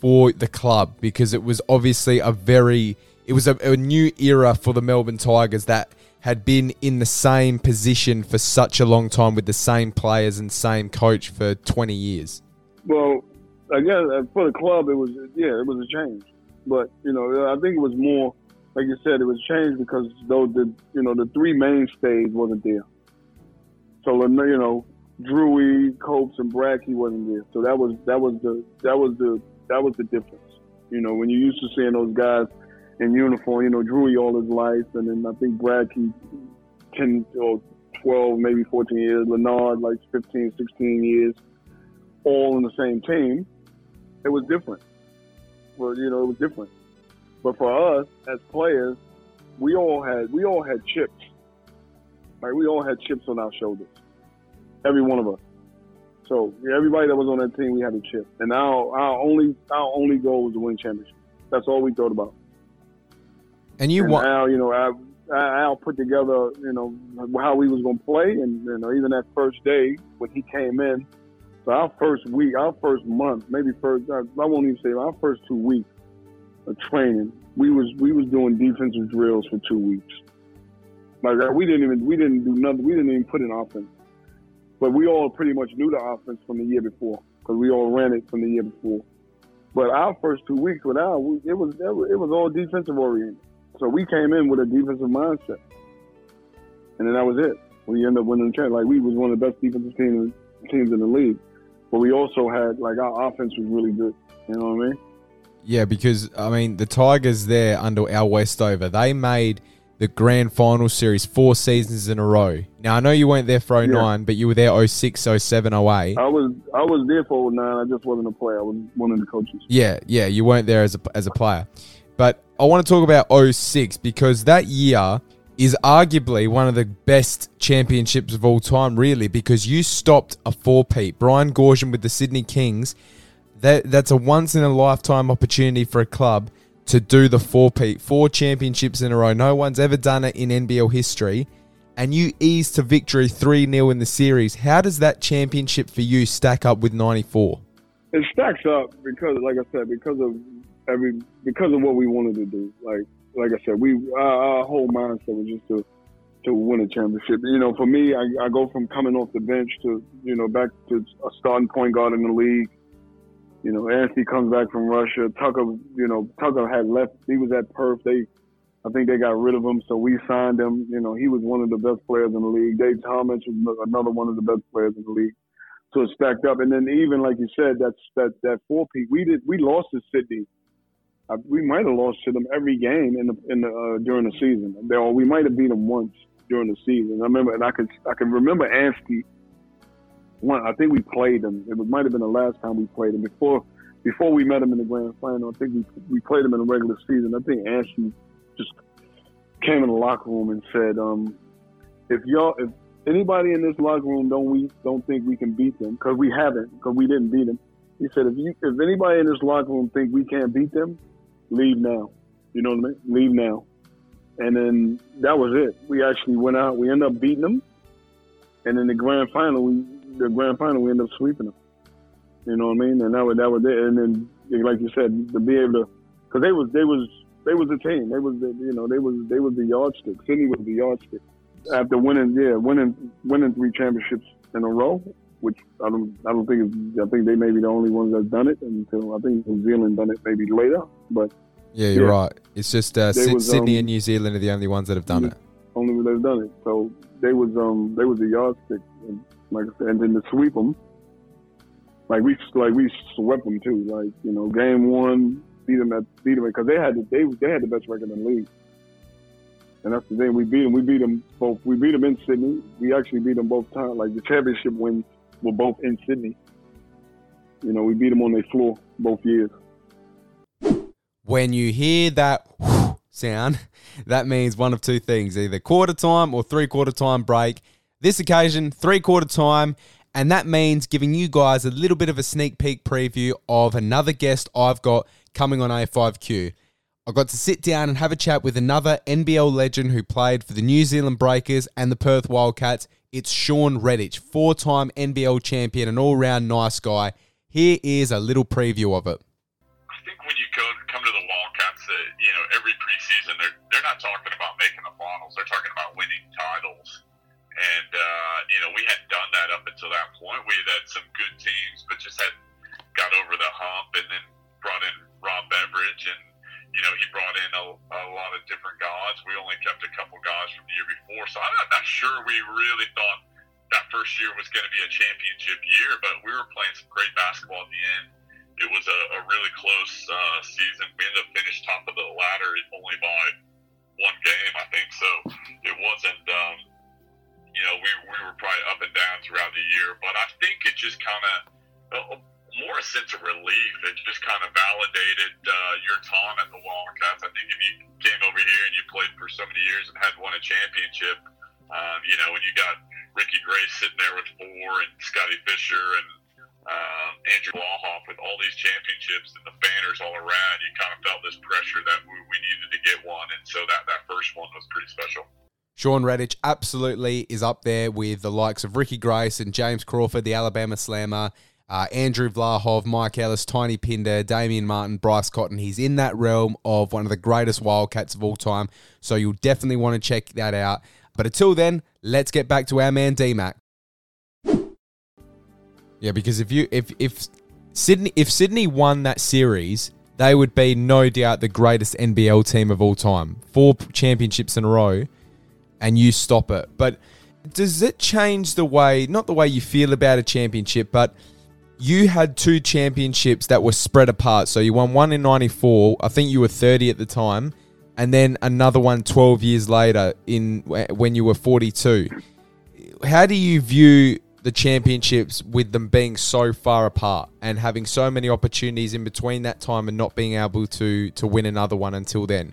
for the club? Because it was obviously a very, it was a, a new era for the Melbourne Tigers that had been in the same position for such a long time with the same players and same coach for 20 years.
Well, I guess uh, for the club, it was yeah, it was a change. But you know, I think it was more like you said, it was changed because though the you know the three mainstays wasn't there. So you know, Drewy, Copes, and Brackey wasn't there. So that was that was the that was the that was the difference. You know, when you're used to seeing those guys in uniform, you know, Drewy all his life, and then I think Brad Brackey ten or twelve, maybe fourteen years, Leonard like 15, 16 years, all in the same team. It was different. Well, you know, it was different. But for us as players, we all had we all had chips. Like we all had chips on our shoulders. Every one of us. So everybody that was on that team, we had a chip. And our our only our only goal was to win championship. That's all we thought about.
And you
and Al, you know, Al, Al put together, you know, how we was going to play, and you know, even that first day when he came in. So our first week, our first month, maybe first, I won't even say our first two weeks of training, we was we was doing defensive drills for two weeks. Like uh, we didn't even we didn't do nothing. We didn't even put in offense, but we all pretty much knew the offense from the year before because we all ran it from the year before. But our first two weeks with Al, it was it was all defensive oriented. So we came in with a defensive mindset, and then that was it. We ended up winning the championship. Like we was one of the best defensive teams teams in the league, but we also had like our offense was really good. You know what I mean?
Yeah, because I mean the Tigers there under Al Westover, they made the grand final series four seasons in a row. Now I know you weren't there for 09, but you were there 06, 07, 08.
I was I was there for 09. I just wasn't a player. I was one of the coaches.
Yeah, yeah, you weren't there as a as a player. But I want to talk about 06 because that year is arguably one of the best championships of all time, really, because you stopped a four-peat. Brian Goorjian with the Sydney Kings. That that's a once in a lifetime opportunity for a club to do the four-peat, four championships in a row. No one's ever done it in NBL history. And you ease to victory 3 0 in the series. How does that championship for you stack up with 94?
It stacks up because, like I said, because of every because of what we wanted to do. Like like I said, we our, our whole mindset was just to to win a championship. You know, for me, I, I go from coming off the bench to you know back to a starting point guard in the league. You know, Anthony comes back from Russia. Tucker, you know, Tucker had left. He was at Perth. They, I think they got rid of him, so we signed him. You know, he was one of the best players in the league. Dave Thomas was another one of the best players in the league. So it stacked up. And then even like you said, that's that that four peat. We did we lost to Sydney. Uh, we might have lost to them every game in the in the uh, during the season. Or we might have beat them once during the season. I remember, and I could I can remember Anstey. One, I think we played them. It might have been the last time we played them before before we met him in the grand final. I think we we played them in the regular season. I think Anstey just came in the locker room and said, um, "If y'all, if anybody in this locker room don't we don't think we can beat them because we haven't because we didn't beat them." He said, "If you if anybody in this locker room think we can't beat them, leave now. You know what I mean? Leave now." And then that was it. We actually went out. We ended up beating them, and in the grand final, we the grand final we ended up sweeping them. You know what I mean? And that was that was it. And then, like you said, to be able to, because they was they was they was the team. They was the, you know they was they was the yardstick. Sydney was the yardstick. After winning, yeah, winning winning three championships in a row, which I don't I don't think I think they may be the only ones that's done it until I think New Zealand done it maybe later. But
Yeah, you're right. It's just uh,
was,
Sydney
um,
and New Zealand are the only ones that have done it.
only when they've done it. So they was um they was the yardstick, and like I said, and then to sweep them, like we like we swept them too. Like you know, game one beat them at beat them because they had the, they they had the best record in the league. And that's the thing. We beat them. We beat them both. We beat them in Sydney. We actually beat them both times. Like the championship wins were both in Sydney. You know, we beat them on their floor both years.
When you hear that sound, that means one of two things either quarter time or three quarter time break. This occasion, three quarter time, and that means giving you guys a little bit of a sneak peek preview of another guest I've got coming on A5Q. I got to sit down and have a chat with another NBL legend who played for the New Zealand Breakers and the Perth Wildcats. It's Sean Redhage, four time NBL champion and all round nice guy. Here is a little preview of it.
I think when you go, come to the Wildcats, uh, you know, every preseason, they're, they're not talking about making the finals. They're talking about winning titles. And, uh, you know, we hadn't done that up until that point. We had had some good teams, but just hadn't got over the hump and then brought in Rob Beveridge and, you know, he brought in a, a lot of different guys. We only kept a couple guys from the year before. So I'm not sure we really thought that first year was going to be a championship year, but we were playing some great basketball at the end. It was a, a really close uh, season. We ended up finished top of the ladder only by one game, I think. So it wasn't, um, you know, we, we were probably up and down throughout the year, but I think it just kind of, uh, more a sense of relief. It just kind of validated uh, your time at the Wildcats. I think if you came over here and you played for so many years and had won a championship, um, you know, when you got Ricky Grace sitting there with four and Scotty Fisher and um, Andrew Vlahov with all these championships and the banners all around, you kind of felt this pressure that we, we needed to get one. And so that, that first one was pretty special.
Sean Redhage absolutely is up there with the likes of Ricky Grace and James Crawford, the Alabama Slammer, uh, Andrew Vlahov, Mike Ellis, Tiny Pinder, Damian Martin, Bryce Cotton. He's in that realm of one of the greatest Wildcats of all time. So you'll definitely want to check that out. But until then, let's get back to our man DMAC. Yeah, because if you if if Sydney if Sydney won that series, they would be no doubt the greatest NBL team of all time. Four championships in a row, and you stop it. But does it change the way not the way you feel about a championship, but you had two championships that were spread apart. So you won one in 94. I think you were 30 at the time. And then another one 12 years later in when you were 42. How do you view the championships with them being so far apart and having so many opportunities in between that time and not being able to to win another one until then?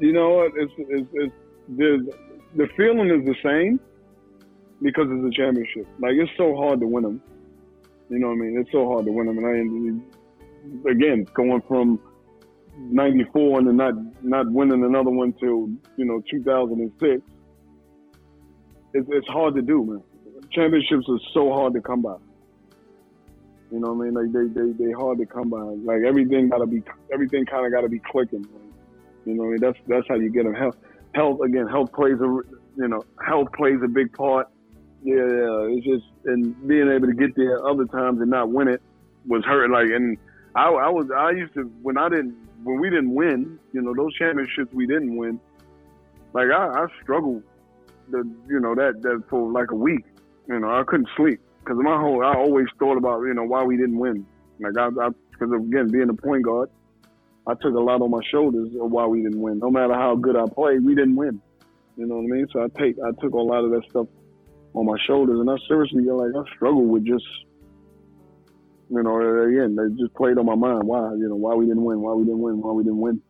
You know what? It's, it's, it's the the feeling is the same because it's a championship. Like it's so hard to win them. You know what I mean? It's so hard to win them. And I, again, going from 94 and then not, not winning another one till, you know, 2006, it's, it's hard to do, man. Championships are so hard to come by. You know what I mean? Like they, they, they hard to come by. Like everything gotta be, everything kind of gotta be clicking. You know what I mean? That's, that's how you get them. Health, health, again, health plays a, you know, health plays a big part yeah, yeah, it's just and being able to get there other times and not win it was hurt. Like, and I, I was, I used to when I didn't, when we didn't win, you know, those championships we didn't win. Like I, I struggled, the, you know, that that for like a week. You know, I couldn't sleep because my whole, I always thought about, you know, why we didn't win. Like I, because again, being a point guard, I took a lot on my shoulders of why we didn't win. No matter how good I played, we didn't win. You know what I mean? So I take, I took a lot of that stuff on my shoulders, and I seriously like I struggle with just you know again they just played on my mind why you know why we didn't win why we didn't win why we didn't win.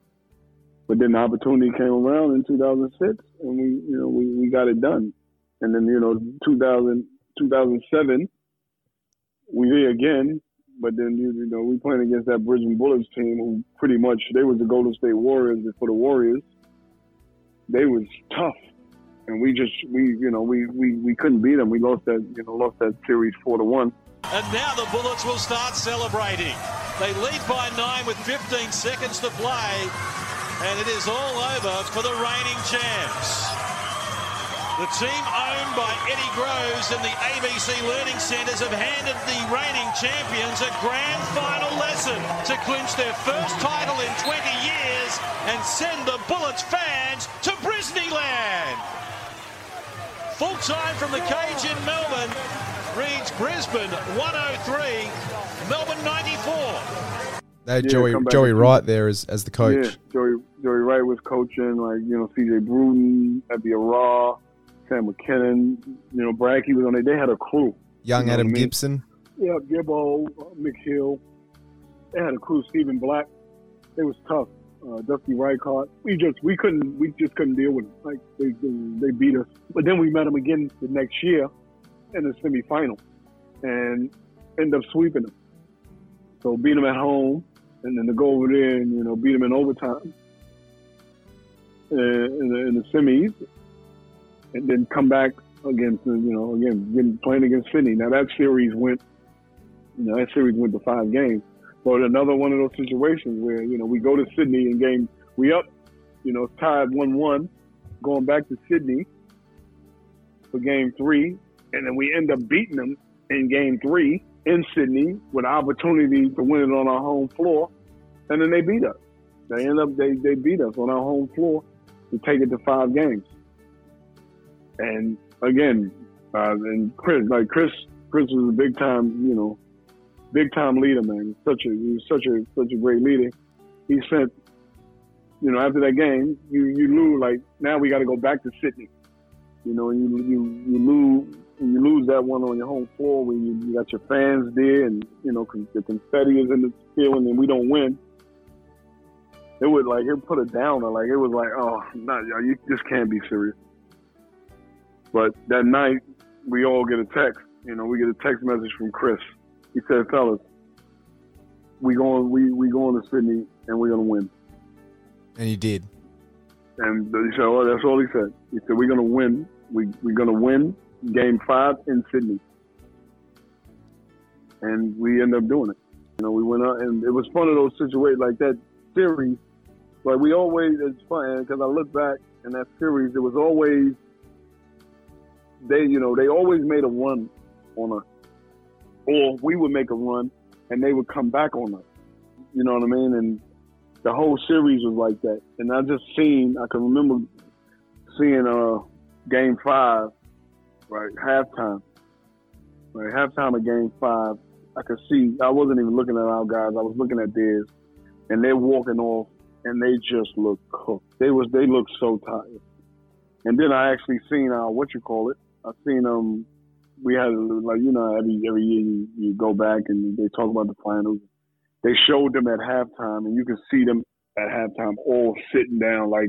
But then the opportunity came around in 2006, and we you know we, we got it done. And then you know 2000 2007 we there again. But then you, you know we playing against that Brisbane Bullets team who pretty much they was the Golden State Warriors before the Warriors. They was tough and we just we you know we, we, we couldn't beat them. We lost that you know lost that series four to one.
And now the Bullets will start celebrating. They lead by nine with 15 seconds to play, and it is all over for the reigning champs. The team owned by Eddie Groves and the ABC Learning Centres have handed the reigning champions a grand final lesson to clinch their first title in 20 years and send the Bullets fans to Brisneyland. Full time from the cage in Melbourne. reads Brisbane 103, Melbourne 94.
They had
Yeah,
Joey Joey Wright there as, as the coach.
Yeah, Joey Joey Wright was coaching, like you know C.J. Bruton, Abby Raw, Sam McKinnon, you know Brackey was on it. They had a crew.
Young
You know
Adam
I mean?
Gibson.
Yeah, Gibbo, uh, Mick Hill. They had a crew. Stephen Black. It was tough. Uh, Dusty Rychart. We just we couldn't we just couldn't deal with it. Like they, they they beat us. But then we met them again the next year in the semifinal and end up sweeping them. So beat them at home and then to go over there and you know beat them in overtime uh, in, the, in the semis and then come back against you know again playing against Sydney. Now that series went you know, that series went to five games. But another one of those situations where, you know, we go to Sydney in game, we up, you know, tied 1 1, going back to Sydney for game three, and then we end up beating them in game three in Sydney with an opportunity to win it on our home floor, and then they beat us. They end up, they, they beat us on our home floor to take it to five games. And again, uh, and Chris, like Chris, Chris was a big time, you know, big time leader, man. Such a he was such a such a great leader. He sent, you know, after that game, you you lose like now we got to go back to Sydney. You know, you you you lose you lose that one on your home floor when you, you got your fans there and you know the confetti is in the field and we don't win. It would like it put a downer. Like it was like, oh, not y'all, you just can't be serious. But that night, we all get a text. You know, we get a text message from Chris. He said, "Fellas, we going we we going to Sydney and we're gonna win."
And he did.
And he said, "Oh, that's all he said." He said, "We're gonna win. We we're gonna win Game Five in Sydney." And we ended up doing it. You know, we went out, and it was one of those situations like that series. Like we always, it's fun because I look back in that series. It was always they, you know, they always made a run on us, or we would make a run, and they would come back on us. You know what I mean? And the whole series was like that. And I just seen, I can remember seeing uh game five, right halftime, right halftime of game five. I could see. I wasn't even looking at our guys. I was looking at theirs, and they're walking off, and they just look cooked. They was they looked so tired. And then I actually seen uh what you call it. I seen um we had like you know every every year you, you go back and they talk about the finals. They showed them at halftime, and you can see them at halftime all sitting down like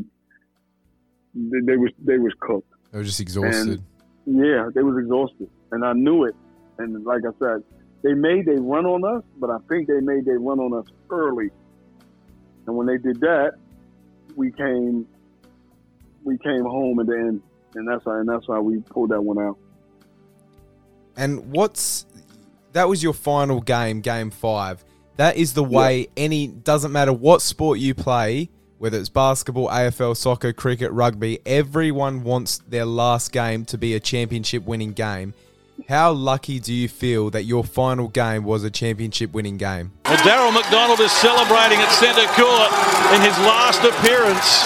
they, they was they was cooked.
They were just exhausted.
And, yeah, they was exhausted, and I knew it. And like I said, they made they run on us, but I think they made they run on us early. And when they did that, we came we came home at the end, and that's why and that's why we pulled that one out.
And what's that was your final game, game five. That is the way any doesn't matter what sport you play, whether it's basketball, AFL, soccer, cricket, rugby, everyone wants their last game to be a championship winning game. How lucky do you feel that your final game was a championship winning game?
And Daryl McDonald is celebrating at centre court in his last appearance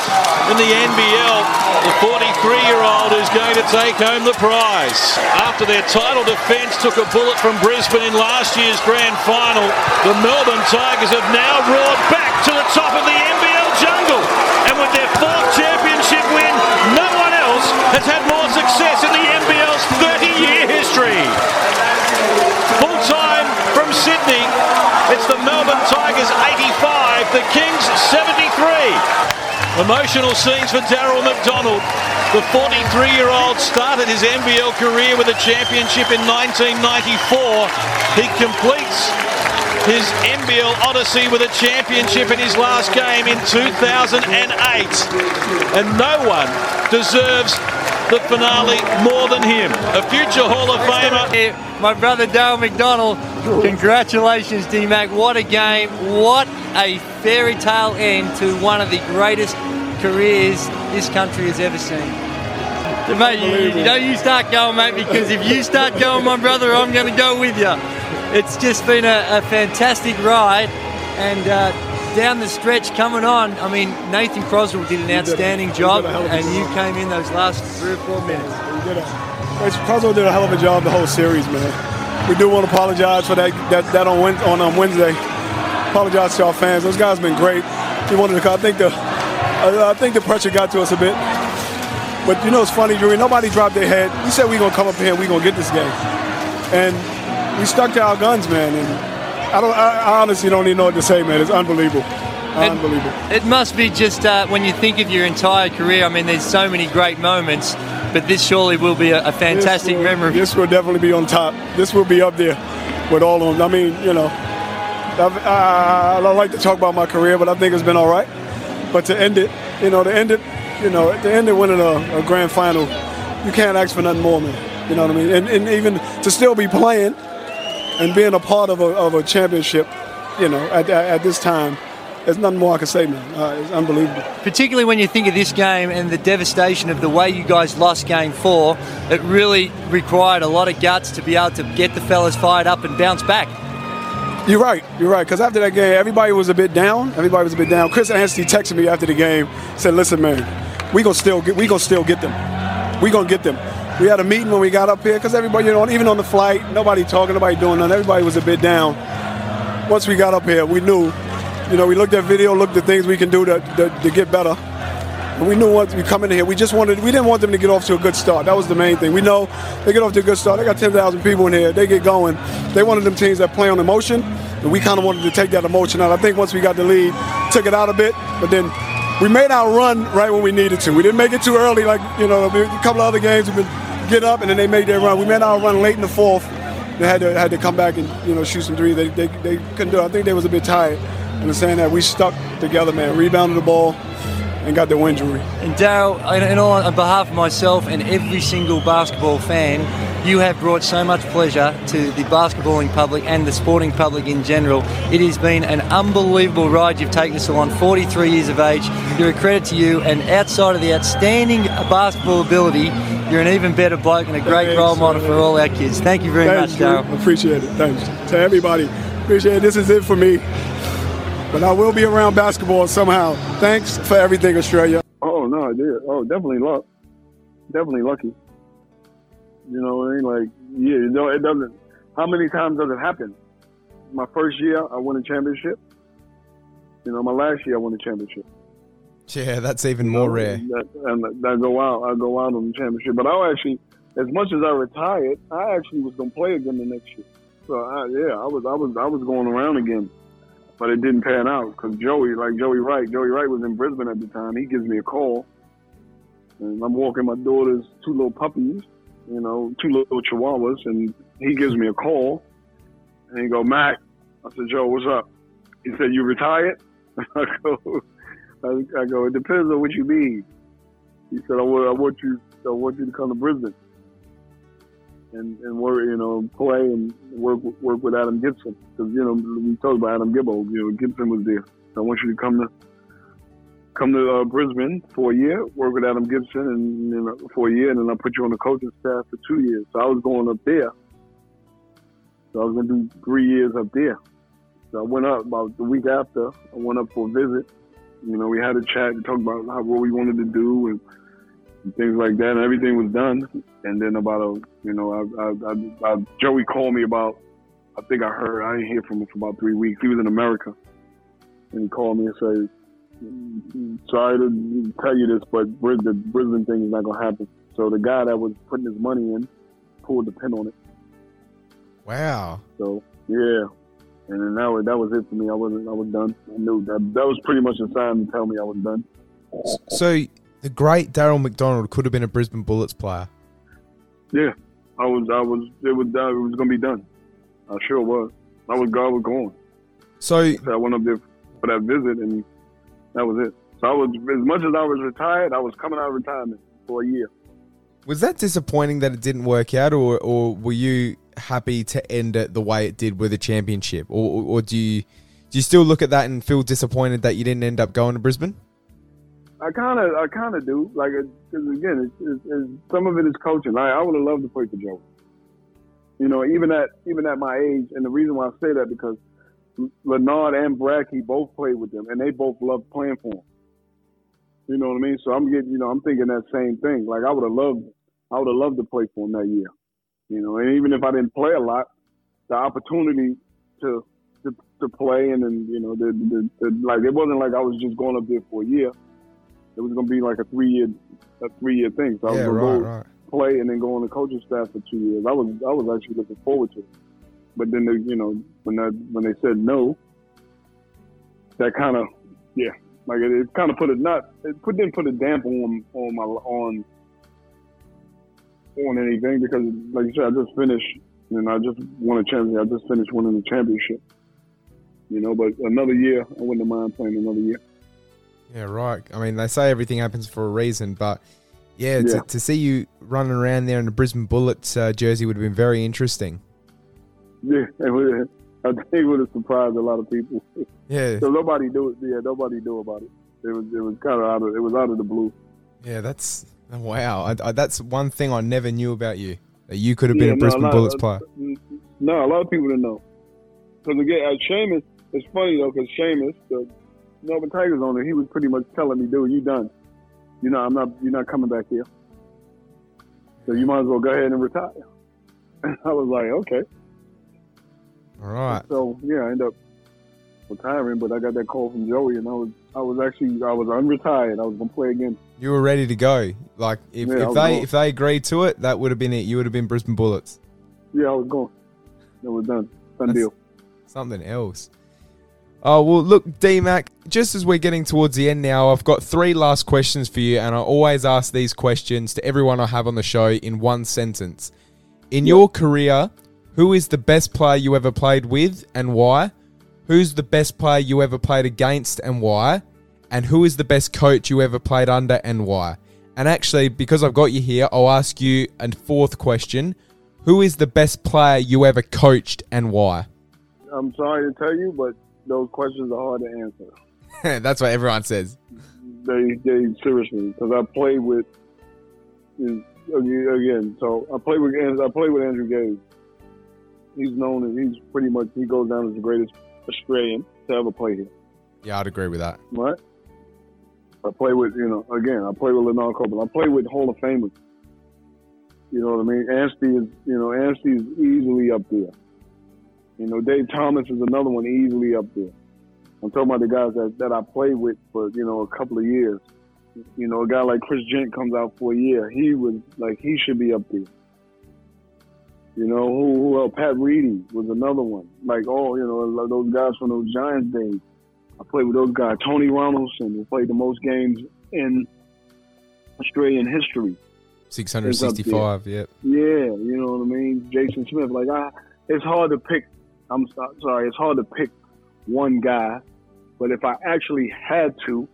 in the NBL. The 43-year-old is going to take home the prize. After their title defence took a bullet from Brisbane in last year's grand final, the Melbourne Tigers have now roared back to the top of the NBL jungle. And with their fourth championship win, no one else has had more success in the NBL's 30-year history. Full time from Sydney, it's the Melbourne Tigers 85, the Kings 73. Emotional scenes for Daryl McDonald. The 43-year-old started his NBL career with a championship in 1994. He completes his NBL odyssey with a championship in his last game in 2008. And no one deserves the finale more than him. A future Hall of Famer.
My brother Dale McDonald, congratulations, D Mac. What a game. What a fairy tale end to one of the greatest careers this country has ever seen. Mate, you, you know, you start going, mate, because if you start going, my brother, I'm going to go with you. It's just been a, a fantastic ride, and uh, down the stretch coming on, I mean, Nathan Crosswell did an outstanding job, and you came in those last three or four minutes.
Crosswell did a hell of a job the whole series, man. We do want to apologize for that that, that on, on um, Wednesday. Apologize to our fans. Those guys have been great. He wanted to come. I think the I, I think the pressure got to us a bit. But you know it's funny, Drew. Nobody dropped their head. We said we are gonna come up here and we gonna get this game, and we stuck to our guns, man. And I don't. I, I honestly don't even know what to say, man. It's unbelievable. Unbelievable.
It must be just uh, when you think of your entire career. I mean, there's so many great moments, but this surely will be a, a fantastic
this will,
memory.
This will definitely be on top. This will be up there with all of them. I mean, you know, I've, I, I don't like to talk about my career, but I think it's been all right. But to end it, you know, to end it, you know, to end it winning a, a grand final, you can't ask for nothing more, man. You know what I mean? And, and even to still be playing and being a part of a, of a championship, you know, at, at, at this time, there's nothing more I can say, man. Uh, it's unbelievable.
Particularly when you think of this game and the devastation of the way you guys lost game four, it really required a lot of guts to be able to get the fellas fired up and bounce back.
You're right. You're right. Because after that game, everybody was a bit down. Everybody was a bit down. Chris Anstey texted me after the game, said, "Listen, man, we gonna still get. We gonna still get them. We gonna get them." We had a meeting when we got up here because everybody, you know, even on the flight, nobody talking, nobody doing nothing. Everybody was a bit down. Once we got up here, we knew. You know, we looked at video, looked at things we can do to, to, to get better. And we knew once we come in here, we just wanted, we didn't want them to get off to a good start. That was the main thing. We know they get off to a good start. They got 10,000 people in here. They get going. They wanted them teams that play on emotion, and we kind of wanted to take that emotion out. I think once we got the lead, took it out a bit, but then we made our run right when we needed to. We didn't make it too early, like, you know, a couple of other games we've been get up, and then they made their run. We made our run late in the fourth. They had to, had to come back and, you know, shoot some three. They, they, they couldn't do it. I think they was a bit tired. And saying that we stuck together, man, rebounded the ball, and got the win, Drury.
And Daryl, in, in all, on behalf of myself and every single basketball fan, you have brought so much pleasure to the basketballing public and the sporting public in general. It has been an unbelievable ride you've taken us along. 43 years of age, you're a credit to you. And outside of the outstanding basketball ability, you're an even better bloke and a great
Thanks,
role model
man.
for all our kids. Thank you very
Thanks,
much,
Drew.
Daryl.
Appreciate it. Thanks to everybody. Appreciate it. This is it for me. But I will be around basketball somehow. Thanks for everything, Australia.
Oh no, I did. Oh, definitely luck. Definitely lucky. You know what I mean? Like, yeah, you know, it doesn't. How many times does it happen? My first year, I won a championship. You know, my last year, I won a championship.
Yeah, that's even more rare.
That, and I go out, I go out on the championship. But I actually, as much as I retired, I actually was gonna play again the next year. So I, yeah, I was, I was, I was going around again, but it didn't pan out because Joey, like Joey Wright, Joey Wright was in Brisbane at the time. He gives me a call, and I'm walking my daughter's two little puppies, you know, two little chihuahuas, and he gives me a call, and he go, Mac, I said, Joe, what's up? He said, you retired? I go, I, I go, it depends on what you mean. He said, I want, I want you, I want you to come to Brisbane and and work, you know, play and work work with Adam Gibson because you know we talked about Adam Gibbo. You know, Gibson was there. So I want you to come to come to uh, Brisbane for a year, work with Adam Gibson, and you know, for a year, and then I put you on the coaching staff for two years. So I was going up there. So I was gonna do three years up there. So I went up about the week after. I went up for a visit. You know, we had a chat and talked about how, what we wanted to do and, and things like that, and everything was done. And then about a, you know, I, I, I, Joey called me about. I think I heard. I didn't hear from him for about three weeks. He was in America, and he called me and said, "Sorry to tell you this, but the Brisbane thing is not gonna happen." So the guy that was putting his money in pulled the pin on it.
Wow.
So yeah, and then that was that was it for me. I wasn't. I was done. I knew that that was pretty much a sign to tell me I was done.
So the great Daryl McDonald could have been a Brisbane Bullets player.
Yeah, I was. I was. It was. Uh, it was gonna be done. I sure was. I was. God was going.
So,
so I went up there for that visit, and that was it. So I was. As much as I was retired, I was coming out of retirement for a year.
Was that disappointing that it didn't work out, or, or were you happy to end it the way it did with a championship, or, or, or do you do you still look at that and feel disappointed that you didn't end up going to Brisbane?
I kind of, I kind of do. Like, because again, it's, it's, it's, some of it is coaching. I, would have loved to play for Joe. You know, even at even at my age, and the reason why I say that because Leonard and Brackey both played with them, and they both loved playing for him. You know what I mean? So I'm getting, you know, I'm thinking that same thing. Like I would have loved I would have loved to play for him that year. You know, and even if I didn't play a lot, the opportunity to to, to play and then you know the, the, the like it wasn't like I was just going up there for a year. It was going to be like a three year a three year thing. So I was
Yeah,
going
right,
to go
right.
play and then go on the coaching staff for two years. I was I was actually looking forward to it. But then they, you know when that when they said no, that kind of yeah like it, it kind of put a not it put didn't put a damper on on my on on anything because like you said I just finished and I just won a championship. I just finished winning the championship. You know, but another year I wouldn't mind playing another year.
Yeah, right. I mean, they say everything happens for a reason, but yeah,
Yeah.
To, to see you running around there in a Brisbane Bullets uh, jersey would have been very interesting.
Yeah, it would, I think it would have surprised a lot of people.
Yeah.
So nobody knew it. Yeah, nobody knew about it. It was it was kind of out of it was out of the blue.
Yeah, that's wow. I, I, that's one thing I never knew about you. That you could have been
Yeah,
a
no,
Brisbane
lot-
Bullets player.
No, a lot of people didn't know. Because again, uh, Seamus, it's funny though, because Seamus, the Melbourne Tigers owner, he was pretty much telling me, "Dude, you done. You know, I'm not. You're not coming back here. So you might as well go ahead and retire." I was like, "Okay."
All right.
So yeah, I ended up retiring, but I got that call from Joey, and I was I was actually I was unretired. I was gonna play again.
You were ready to go. Like if,
Yeah,
if they
going.
if they agreed to it, that would have been it. You would have been Brisbane Bullets.
Yeah, I was going. It was done. Done
That's
deal.
Something else. Oh well, look, D Mac. Just as we're getting towards the end now, I've got three last questions for you, and I always ask these questions to everyone I have on the show in one sentence. In your career, who is the best player you ever played with, and why? Who's the best player you ever played against, and why? And who is the best coach you ever played under, and why? And actually, because I've got you here, I'll ask you a fourth question: Who is the best player you ever coached, and why?
I'm sorry to tell you, but those questions are hard to answer.
That's what everyone says.
They, they seriously, because I played with, is- again. So I played with, I played with Andrew Gaze. He's known as he's pretty much he goes down as the greatest Australian to ever play here.
Yeah, I'd agree with that.
Right? I play with, you know, again, I play with Lanard Copeland. I play with Hall of Famers. You know what I mean? Anstey is, you know, Anstey is easily up there. You know, Dave Thomas is another one easily up there. I'm talking about the guys that, that I played with for, you know, a couple of years. You know, a guy like Chris Jent comes out for a year. He was like, he should be up there. You know, who, who else? Pat Reidy was another one. Like, oh, you know, those guys from those Giants days. I played with those guys. Tony Ronaldson, who played the most games in Australian history.
665, yep.
Yeah, you know what I mean. Jason Smith, like I, it's hard to pick. I'm sorry, it's hard to pick one guy, but if I actually had to,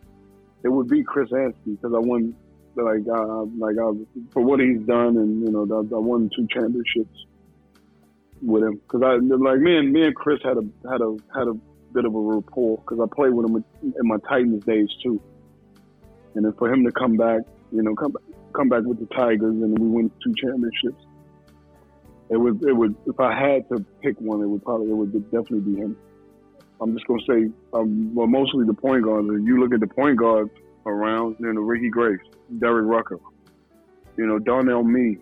it would be Chris Anstey because I won, like, uh, like uh, for what he's done, and you know, I, I won two championships with him because I like me and me and Chris had a had a had a bit of a rapport because I played with him in my Titans days too, and then for him to come back, you know, come come back with the Tigers and we win two championships. It would it would if I had to pick one, it would probably it would definitely be him. I'm just gonna say, um, well, mostly the point guards. If you look at the point guards around, you know, Ricky Grace, Derek Rucker, you know, Darnell Mee,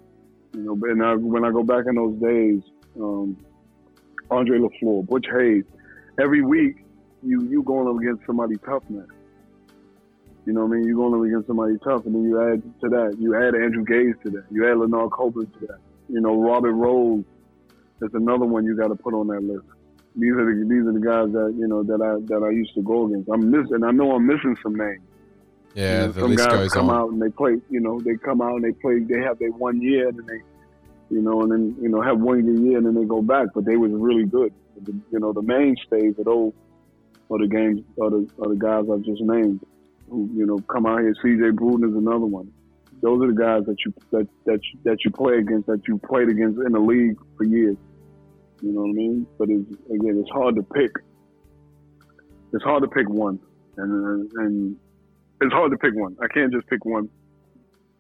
you know, and I, when I go back in those days, um, Andre LaFleur, Butch Hayes, every week you you going up against somebody tough, man. You know what I mean? You're going up against somebody tough, and then you add to that, you add Andrew Gaze to that, you add Lanard Copeland to that. You know, Robert Rose is another one you got to put on that list. These are the these are the guys that you know that I that I used to go against. I'm missing. I know I'm missing some names.
Yeah,
You know,
the
some guys come
on.
out and they play. You know, they come out and they play. They have their one year, and then they, you know, and then you know have one year, and then they go back. But they was really good. The, you know, the mainstays of those are the games are the are the guys I've just named. Who you know come out here. C.J. Bruton is another one. Those are the guys that you that that you, that you play against, that you played against in the league for years. You know what I mean? But it's, again, it's hard to pick. It's hard to pick one, and uh, and it's hard to pick one. I can't just pick one.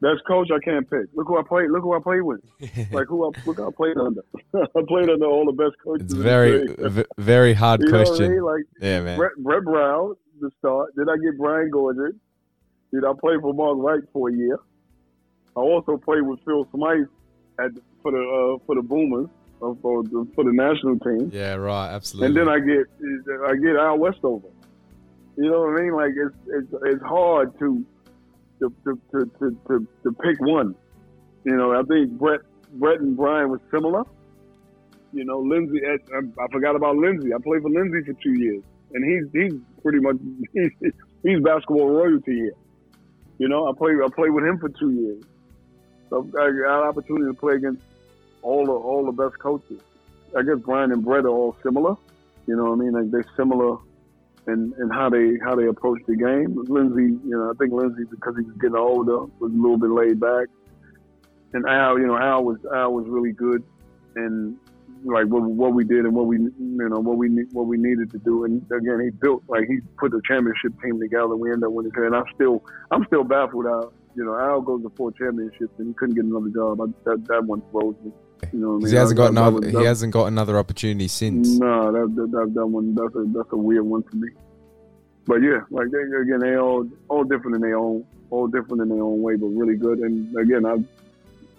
Best coach, I can't pick. Look who I played. Look who I played with. like who I look who I played under. I played under all the best coaches.
It's very, v- very hard
You what I
question.
mean? Like
yeah, man.
Brett, Brett Brown, the start. Did I get Brian Goorjian? Did I play for Mark Wright for a year? I also played with Phil Smyth at for the uh, for the Boomers uh, for the, for the national team.
Yeah, right, absolutely.
And then I get I get Al Westover. You know what I mean? Like it's it's, it's hard to to, to, to, to, to to pick one. You know, I think Brett Brett and Brian was similar. You know, Lindsay. I, I forgot about Lindsay. I played for Lindsay for two years, and he's he's pretty much he's, he's basketball royalty here. You know, I played I played with him for two years. So I got an opportunity to play against all the all the best coaches. I guess Brian and Brett are all similar. You know what I mean? Like they're similar in, in how they how they approach the game. Lindsay, you know, I think Lindsay because he was getting older was a little bit laid back. And Al, you know, Al was Al was really good and like what, what we did and what we you know what we what we needed to do. And again, he built like he put the championship team together. We ended up winning. And I'm still I'm still baffled out. You know, Al goes to four championships and he couldn't get another job. I, that that one throws me. You know what I mean?
He hasn't
That-
got another. He hasn't got another opportunity since.
no, that, that that that one that's a that's a weird one for me. But yeah, like they, again, they all all different in their own all different in their own way, but really good. And again, I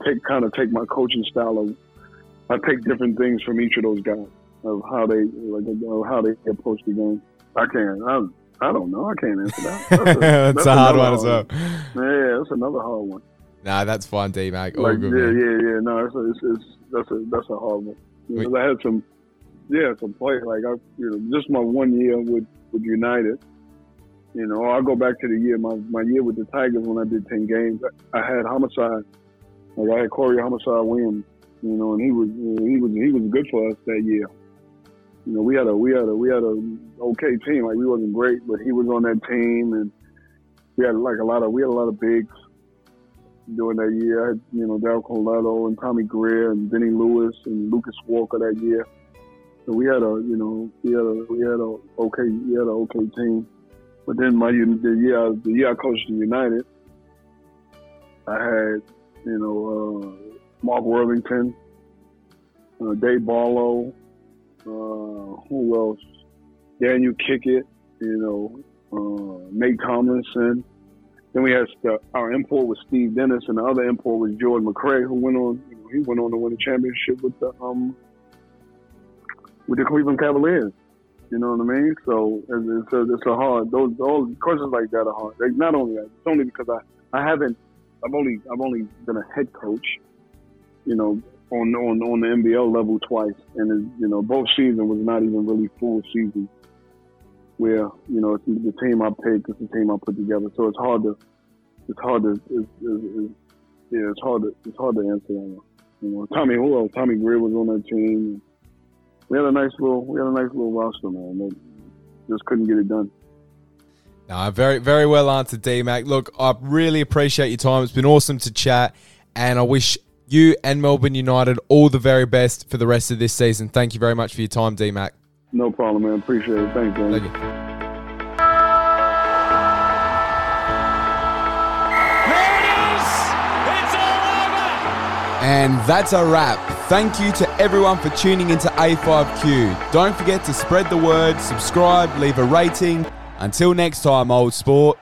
take kind of take my coaching style of I take different things from each of those guys of how they like of how they approach the game. I can't. I, I don't know. I can't answer that.
That's a hard
another
one as well.
Yeah, that's another hard one.
Nah, that's fine, D Mac. All
Like
good.
yeah,
man.
yeah, yeah. No, it's, it's, it's that's a that's a hard one. You know, I had some, yeah, some play. Like I, you know, just my one year with with United. You know, I'll go back to the year my my year with the Tigers when I did ten games. I had homicide. Like I had Corey Homicide Williams. You know, and he was you know, he was he was good for us that year. You know, we had a we had a we had a okay team. Like we wasn't great, but he was on that team, and we had like a lot of we had a lot of bigs during that year. I had, you know, Daryl Corletto and Tommy Greer and Denny Lewis and Lucas Walker that year. So we had a, you know, we had a, we had a okay, we had a okay team. But then my the year, the year I coached the United, I had, you know, uh, Mark Worthington, uh, Dave Barlow, uh, who else? Daniel Kickert, you know, uh, Nate Tomlinson. Then we had our import was Steve Dennis, and the other import was Jordan McRae, who went on. You know, he went on to win a championship with the um with the Cleveland Cavaliers. You know what I mean? So it's, it's, a, it's a hard. Those all questions like that are hard. Like, not only that, it's only because I I haven't. I've only I've only been a head coach. You know, on on on the NBL level twice, and it, you know both seasons was not even really full season. Where you know it's the team I picked, it's the team I put together. So it's hard to it's hard to it's, it's, yeah it's hard to it's hard to answer that one. You know, Tommy who else? Tommy Greer was on that team. We had a nice little we had a nice little roster, man. But just couldn't get it done.
No, very, very well answered, D Mac. Look, I really appreciate your time. It's been awesome to chat, and I wish you and Melbourne United all the very best for the rest of this season. Thank you very much for your time, D Mac.
No problem, man. Appreciate it. Thanks, man.
Thank you. And that's a wrap. Thank you to everyone for tuning into A5Q. Don't forget to spread the word, subscribe, leave a rating. Until next time, old sport.